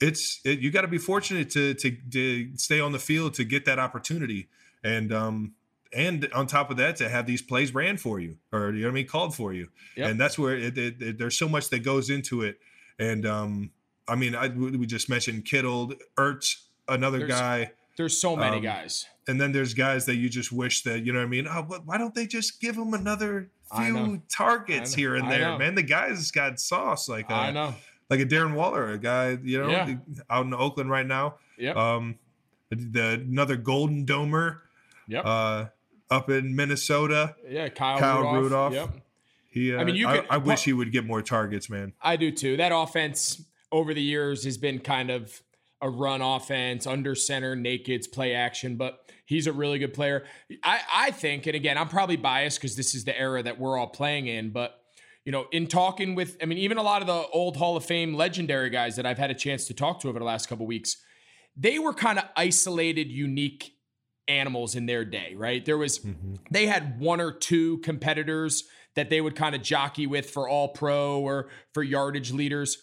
It's it, you got to be fortunate to, to to stay on the field to get that opportunity, and um and on top of that to have these plays ran for you or you know what I mean called for you, Yep. and that's where it, it, it- there's so much that goes into it. And um, I mean, I we just mentioned Kittle, Ertz, another There's- guy, There's so many Um, guys. and then there's guys that you just wish that you know what I mean. Oh, why don't they just give him another few targets here and there, man? The guy's got sauce, like I uh, know. like a Darren Waller, a guy you know Yeah. out in Oakland right now. Yep. Um, the another Golden Domer yep. uh, up in Minnesota. yeah. Kyle, Kyle Rudolph. Rudolph. Yep. He, uh, I I mean, you I, could- I wish he would get more targets, man. I do too. That offense over the years has been kind of a run offense, under center, nakeds, play action, but he's a really good player. I, I think, and again, I'm probably biased because this is the era that we're all playing in, but you know, in talking with, I mean, even a lot of the old Hall of Fame legendary guys that I've had a chance to talk to over the last couple weeks, they were kind of isolated, unique animals in their day, right? There was mm-hmm. they had one or two competitors that they would kind of jockey with for all pro or for yardage leaders.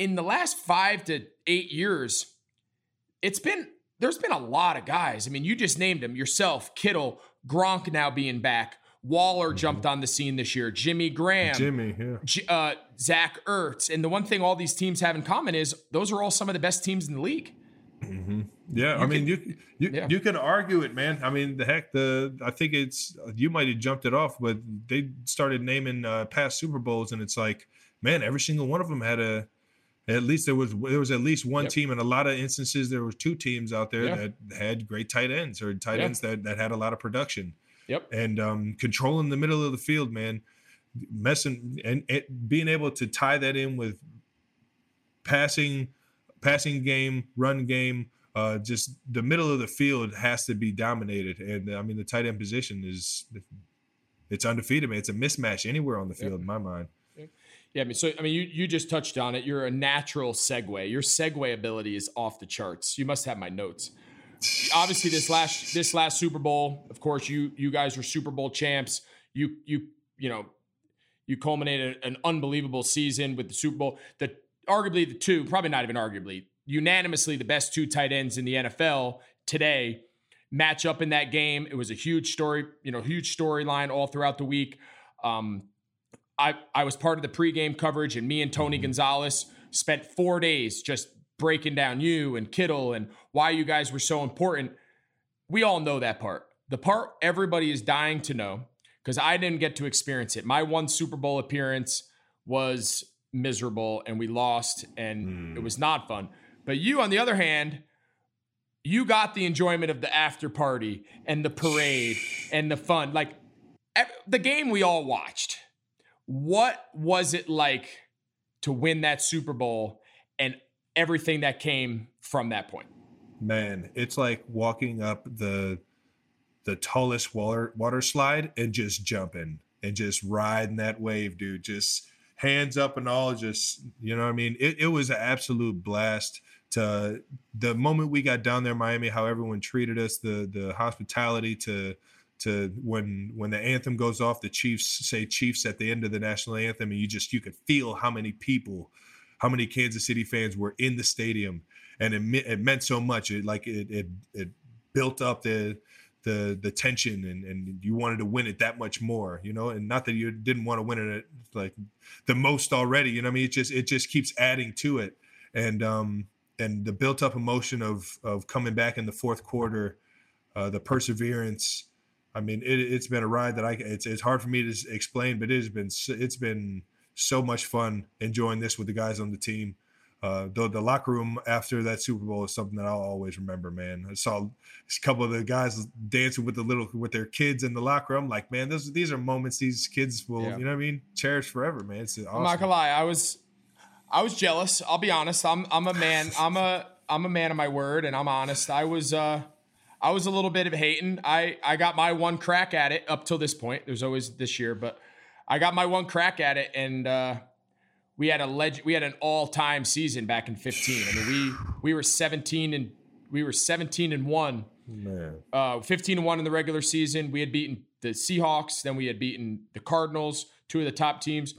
In the last 5 to 8 years, it's been there's been a lot of guys. I mean, you just named them yourself, Kittle, Gronk now being back, Waller jumped on the scene this year, Jimmy Graham, Jimmy, yeah. Uh, Zach Ertz. And the one thing all these teams have in common is those are all some of the best teams in the league. Yeah, I mean, you you yeah. you could argue it, man. I mean, the heck, the I think it's you might have jumped it off, but they started naming uh, past Super Bowls, and it's like, man, every single one of them had a. At least there was there was at least one Yep. team. In a lot of instances, there was two teams out there Yeah. that had great tight ends or tight Yeah. ends that that had a lot of production. Yep. and um, controlling the middle of the field, man, messing and, and being able to tie that in with passing, passing game, run game. Uh, just the middle of the field has to be dominated, and I mean the tight end position is it's undefeated, man. It's a mismatch anywhere on the field, in my mind. Yeah, I mean, so I mean, you you just touched on it. You're a natural segue. Your segue ability is off the charts. You must have my notes. Obviously, this last this last Super Bowl, of course, you you guys were Super Bowl champs. You you you know, you culminated an unbelievable season with the Super Bowl. The arguably the two, probably not even arguably, unanimously the best two tight ends in the NFL today match up in that game. It was a huge story, you know, huge storyline all throughout the week. Um, I, I was part of the pregame coverage, and me and Tony mm-hmm. Gonzalez spent four days just breaking down you and Kittle and why you guys were so important. We all know that part. The part everybody is dying to know, because I didn't get to experience it. My one Super Bowl appearance was miserable, and we lost, and hmm. it was not fun. But you, on the other hand, you got the enjoyment of the after party and the parade and the fun. Like the game we all watched. What was it like to win that Super Bowl and everything that came from that point? Man, it's like walking up the the tallest water water slide and just jumping and just riding that wave, dude. Just hands up and all, just you know what I mean? It, it was an absolute blast to the moment we got down there Miami, how everyone treated us, the the hospitality to to when when the anthem goes off, the Chiefs say Chiefs at the end of the national anthem, and you just you could feel how many people, how many Kansas City fans were in the stadium, and it, it meant so much. It like it it, it built up the the the tension, and and you wanted to win it that much more, you know. And not that you didn't want to win it like the most already, you know. I mean, it just it just keeps adding to it, and um and the built up emotion of of coming back in the fourth quarter, uh, the perseverance. I mean, it, it's been a ride that I it's it's hard for me to explain, but it has been it's been so much fun enjoying this with the guys on the team. Uh, the the locker room after that Super Bowl is something that I'll always remember, man. I saw a couple of the guys dancing with the little with their kids in the locker room. Like, man, those these are moments these kids will, Yeah. you know what I mean, cherish forever, man. It's awesome. I'm not gonna lie, I was I was jealous. I'll be honest. I'm I'm a man. I'm a I'm a man of my word, and I'm honest. I was uh I was a little bit of hating. I I got my one crack at it up till this point. There's always this year, but I got my one crack at it, and uh, we had a leg- we had an all time season back in 15. I mean, we we were 17 and we were 17 and one. Man. Uh, 15 and one in the regular season. We had beaten the Seahawks, then we had beaten the Cardinals, two of the top teams.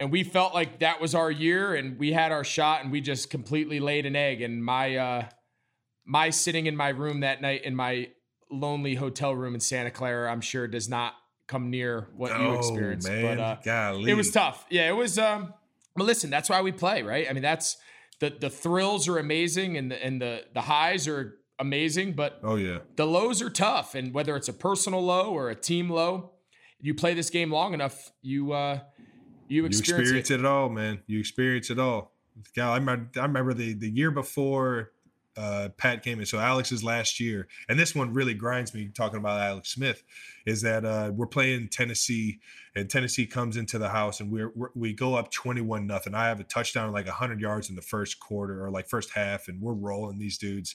And we felt like that was our year and we had our shot and we just completely laid an egg. And my uh my sitting in my room that night in my lonely hotel room in Santa Clara, I'm sure does not come near what you Oh, experienced. man. But uh it was tough. Yeah, it was um but listen, that's why we play, right? I mean, that's the the thrills are amazing and the and the the highs are amazing, but Oh yeah. the lows are tough and whether it's a personal low or a team low you play this game long enough you uh you You experience, experience it. it. all, man. You experience it all. God, I remember, I remember the, the year before uh, Pat came in. So Alex's last year, and this one really grinds me talking about Alex Smith, is that uh, we're playing Tennessee, and Tennessee comes into the house, and we're, we're we go up twenty one nothing. I have a touchdown like hundred yards in the first quarter or like first half, and we're rolling these dudes.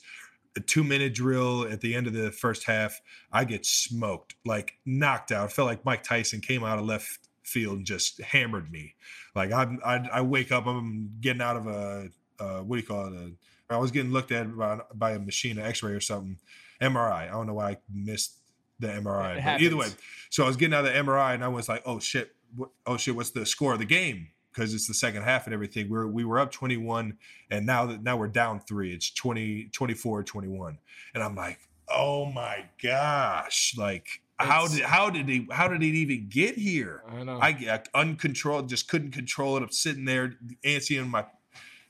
A two minute drill at the end of the first half, I get smoked, like knocked out. I felt like Mike Tyson came out of left field and just hammered me. Like I'm, I, I wake up, I'm getting out of a, uh, what do you call it? A, I was getting looked at by, by a machine, an X-ray or something, MRI. I don't know why I missed the MRI. It But either way, so I was getting out of the MRI and I was like, oh shit, what, oh shit, what's the score of the game? Because it's the second half and everything. We're we were up 21 and now that now we're down three. It's 20, 24, 21. And I'm like, oh my gosh, like how did how did he how did he even get here? I know. I get uncontrolled, just couldn't control it. I'm sitting there, antsy in my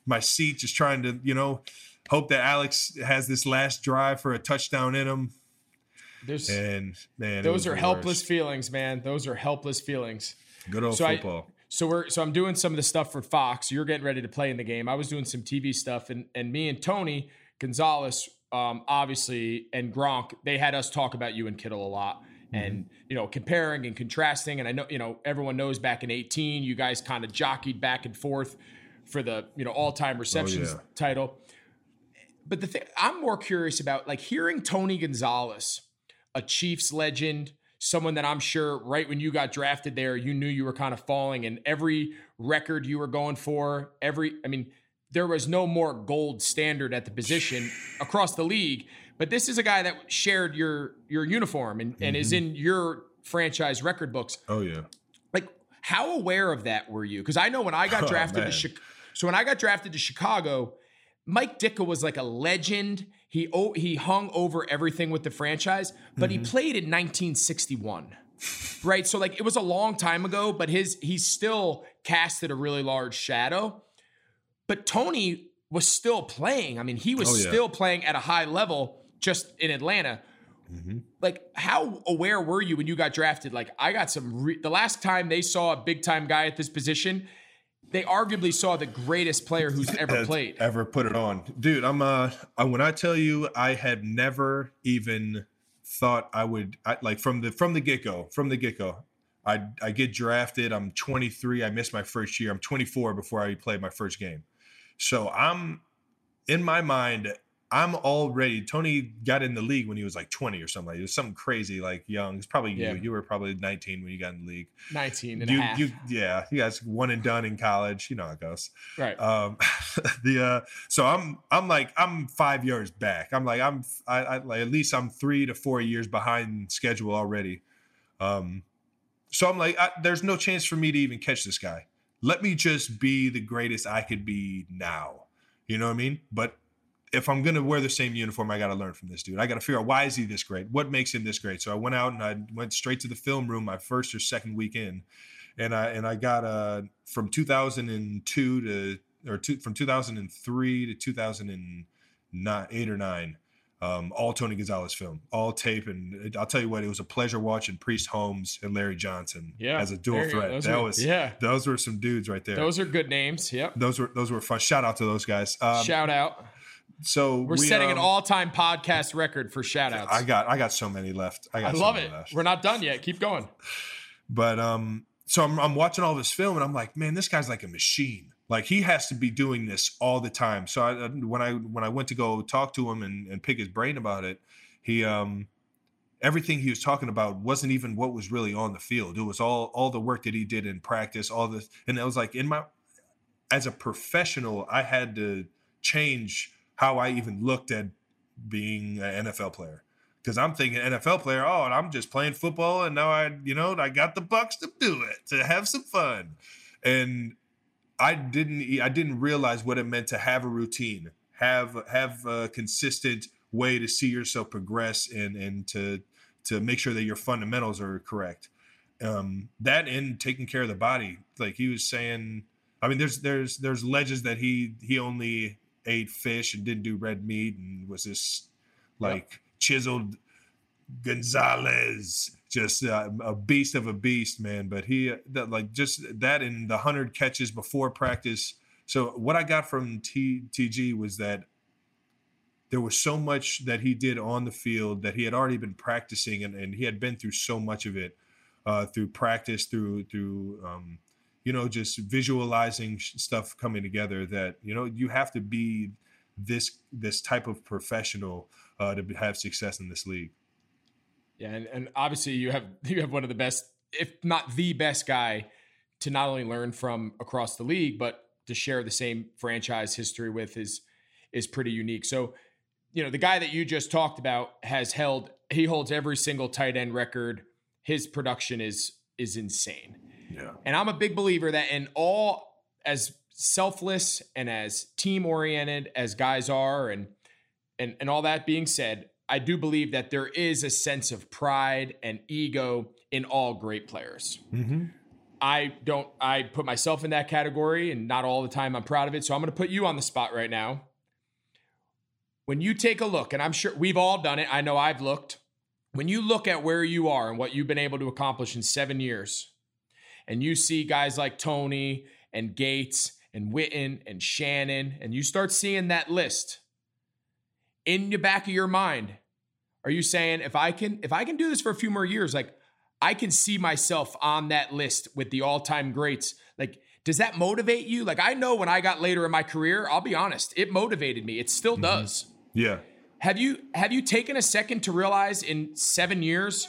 my seat, just trying to, you know, hope that Alex has this last drive for a touchdown in him. There's And man, those are helpless worst. feelings, man. Those are helpless feelings. Good old So I- football. So we're so I'm doing some of the stuff for Fox. You're getting ready to play in the game. I was doing some TV stuff, and and me and Tony Gonzalez, um, obviously, and Gronk, they had us talk about you and Kittle a lot, and you know comparing and contrasting. And I know you know everyone knows back in 18, you guys kind of jockeyed back and forth for the you know all time oh, receptions yeah. title. But the thing I'm more curious about, like hearing Tony Gonzalez, a Chiefs legend, someone that I'm sure right when you got drafted there, you knew you were kind of falling, and every record you were going for, every, I mean, there was no more gold standard at the position across the league. But this is a guy that shared your your uniform and, and is mm-hmm. in your franchise record books. Oh yeah. Like, how aware of that were you? Because I know when I got [laughs] Oh, drafted to. Chicago, so when I got drafted to Chicago, Mike Ditka was like a legend. He he hung over everything with the franchise, but Mm-hmm. he played in 1961. Right? So like it was a long time ago, but his he still casted a really large shadow. But Tony was still playing. I mean, he was Oh, yeah. still playing at a high level just in Atlanta Mm-hmm. like how aware were you when you got drafted like i got some re- the last time they saw a big time guy at this position they arguably saw the greatest player who's [laughs] ever played Ever put it on, dude? I'm uh, I, when I tell you, I had never even thought I would, I, like from the from the get go, from the get go. I I get drafted. I'm 23. I missed my first year. I'm 24 before I played my first game. So I'm in my mind. I'm already. Tony got in the league when he was like 20 or something. Like, it was something crazy, like young. It's probably Yeah. you. You were probably 19 when you got in the league. 19 and you, a half you, yeah, you guys one and done in college. You know how it goes right um [laughs] the uh so i'm i'm like i'm five years back i'm like i'm I, I like at least i'm three to four years behind schedule already um so i'm like I, there's no chance for me to even catch this guy let me just be the greatest i could be now you know what i mean but if i'm gonna wear the same uniform i gotta learn from this dude. I gotta figure out why is he this great? What makes him this great? So i went out and i went straight to the film room my first or second week in and I and I got uh from 2002 to or two, from 2003 to 2009 eight or nine um, all Tony Gonzalez film, all tape, and I'll tell you what, it was a pleasure watching Priest Holmes and Larry Johnson yeah as a dual There threat. That were- was yeah. those were some dudes right there. those are good names yep. Those were those were fun. Shout out to those guys. Um, shout out so we're we, setting an um, all-time podcast record for shout outs I got I got so many left. I I got so love many it left. we're not done yet keep going But um, so I'm, I'm watching all this film and I'm like, man, this guy's like a machine. Like he has to be doing this all the time. So I, when I when I went to go talk to him and, and pick his brain about it, he um, everything he was talking about wasn't even what was really on the field. It was all all the work that he did in practice, all this, and it was like in my as a professional, I had to change how I even looked at being an NFL player because I'm thinking NFL player. Oh, and I'm just playing football, and now I, you know, I got the bucks to do it to have some fun, and I didn't, I didn't realize what it meant to have a routine, have have a consistent way to see yourself progress, and and to to make sure that your fundamentals are correct. Um, that and taking care of the body, like he was saying. I mean, there's there's there's legends that he he only ate fish and didn't do red meat and was this like yep. chiseled Gonzalez, just uh, a beast of a beast, man. But he that like just that in the hundred catches before practice. So what I got from T, TG was that there was so much that he did on the field that he had already been practicing and, and he had been through so much of it uh, through practice through through um, you know just visualizing stuff coming together that you know you have to be this this type of professional uh, to have success in this league yeah and, and obviously you have [laughs] you have one of the best if not the best guy to not only learn from across the league but to share the same franchise history with is is pretty unique so you know, the guy that you just talked about has held he holds every single tight end record. His production is is insane. Yeah. And I'm a big believer that in all as selfless and as team oriented as guys are and and and all that being said, I do believe that there is a sense of pride and ego in all great players. Mm-hmm. I don't I put myself in that category and not all the time I'm proud of it. So I'm going to put you on the spot right now when you take a look, and I'm sure we've all done it, I know I've looked, when you look at where you are and what you've been able to accomplish in seven years, and you see guys like Tony and Gates and Witten and Shannon, and you start seeing that list in the back of your mind, are you saying if I can if I can do this for a few more years, like I can see myself on that list with the all-time greats, like does that motivate you? Like I know when I got later in my career, I'll be honest, it motivated me. It still mm-hmm. does. Yeah. Have you have you taken a second to realize in seven years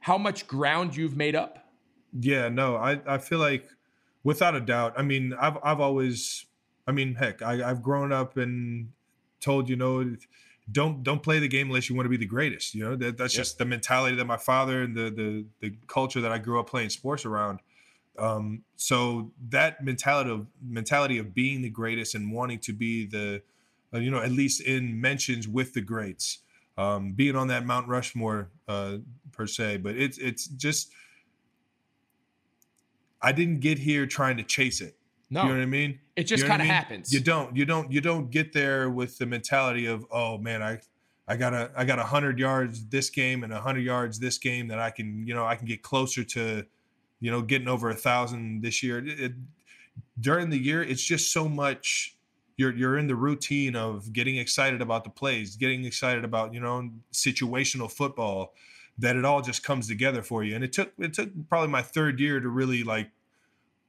how much ground you've made up? Yeah, no, I, I feel like without a doubt. I mean, I've I've always I mean, heck, I, I've grown up and told, you know, don't don't play the game unless you want to be the greatest. You know, that, that's just the mentality that my father and the the the culture that I grew up playing sports around. Um, so that mentality of mentality of being the greatest and wanting to be the uh, you know, at least in mentions with the greats, um, being on that Mount Rushmore uh, per se. But it's it's just I didn't get here trying to chase it. No, you know what I mean. It just you know kind of I mean? happens. You don't you don't you don't get there with the mentality of oh man I I got a I got a hundred yards this game and a hundred yards this game that I can you know I can get closer to you know getting over a thousand this year. It, it, during the year, it's just so much you're you're in the routine of getting excited about the plays, getting excited about you know situational football, that it all just comes together for you. And it took it took probably my third year to really like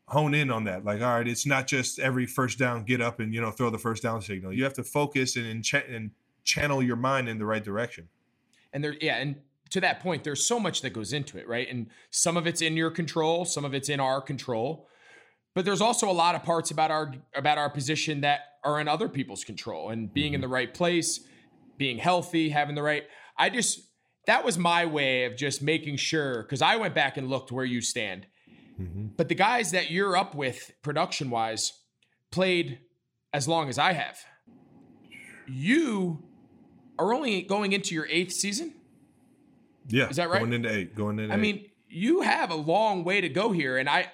hone in on that. Like, all right, it's not just every first down get up and you know throw the first down signal. You have to focus and and, ch- and channel your mind in the right direction. And there, yeah, and to that point, there's so much that goes into it, right? And some of it's in your control, some of it's in our control. But there's also a lot of parts about our about our position that are in other people's control and being in mm-hmm. the right place, being healthy, having the right. I just that was my way of just making sure because I went back and looked where you stand. Mm-hmm. But the guys that you're up with production wise played as long as I have. You are only going into your eighth season. Yeah, is that right? Going into eight. Going into. I eight. mean, you have a long way to go here, and I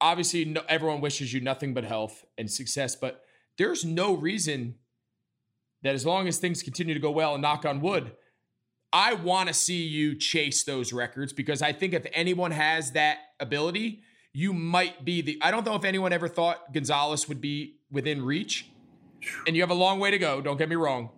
obviously no, everyone wishes you nothing but health and success, but there's no reason that as long as things continue to go well and knock on wood, I want to see you chase those records because I think if anyone has that ability, you might be the. I don't know if anyone ever thought Gonzalez would be within reach, and you have a long way to go. Don't get me wrong,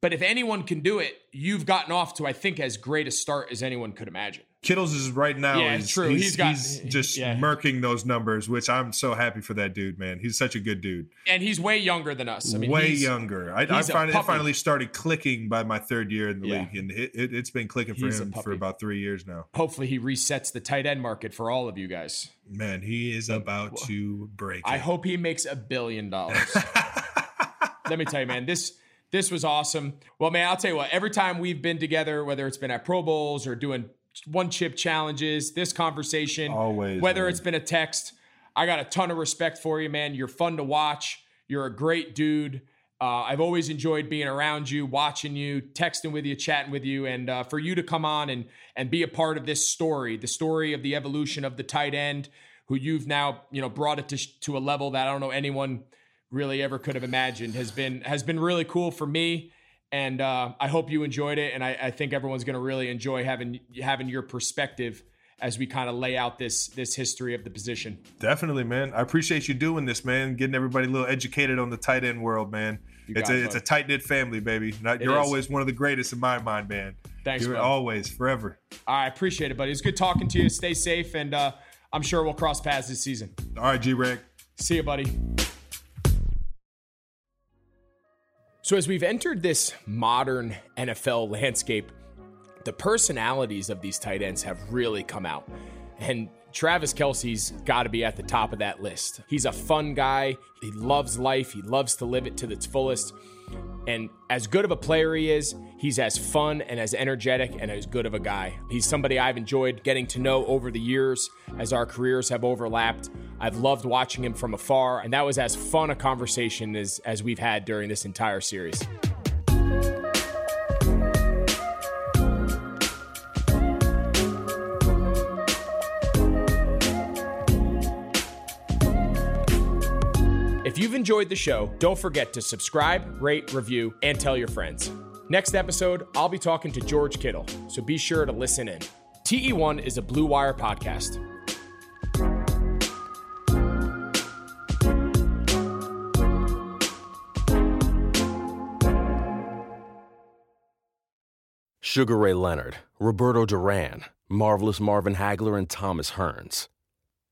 But if anyone can do it, you've gotten off to, I think, as great a start as anyone could imagine. Kittle's is right now. Yeah, is, true. He's, He's got- he's just yeah. murking those numbers, which I'm so happy for that dude, man. He's such a good dude. And he's way younger than us. I mean, Way younger. I, I, finally, it finally started clicking by my third year in the Yeah. league, and it, it, it's been clicking for He's him for about three years now. Hopefully, he resets the tight end market for all of you guys. Man, he is about to break. I it. hope he makes a billion dollars. [laughs] Let me tell you, man, this this was awesome. Well, man, I'll tell you what. Every time we've been together, whether it's been at Pro Bowls or doing one chip challenges, this conversation, Always, whether man. it's been a text, I got a ton of respect for you, man. You're fun to watch. You're a great dude. Uh, I've always enjoyed being around you, watching you, texting with you, chatting with you, and uh, for you to come on and and be a part of this story, the story of the evolution of the tight end, who you've now you know brought it to to a level that I don't know anyone really ever could have imagined, has been has been really cool for me, and uh, I hope you enjoyed it, and I, I think everyone's going to really enjoy having having your perspective as we kind of lay out this this history of the position. Definitely, man. I appreciate you doing this, man. Getting everybody a little educated on the tight end world, man. You It's a it, it's a tight knit family, baby. Not, you're is. always one of the greatest in my mind, man. Thanks, You're always, forever. I appreciate it, buddy. It's good talking to you. Stay safe, and uh, I'm sure we'll cross paths this season. All right, G Reg. See you, buddy. So, as we've entered this modern NFL landscape, the personalities of these tight ends have really come out. And Travis Kelce's got to be at the top of that list. He's a fun guy. He loves life. He loves to live it to its fullest. And as good of a player he is, he's as fun and as energetic and as good of a guy. He's somebody I've enjoyed getting to know over the years as our careers have overlapped. I've loved watching him from afar, and that was as fun a conversation as, as we've had during this entire series. You've enjoyed the show, don't forget to subscribe, rate, review, and tell your friends. Next episode, I'll be talking to George Kittle, so be sure to listen in. TE1 is a Blue Wire podcast. Sugar Ray Leonard, Roberto Duran, Marvelous Marvin Hagler, and Thomas Hearns.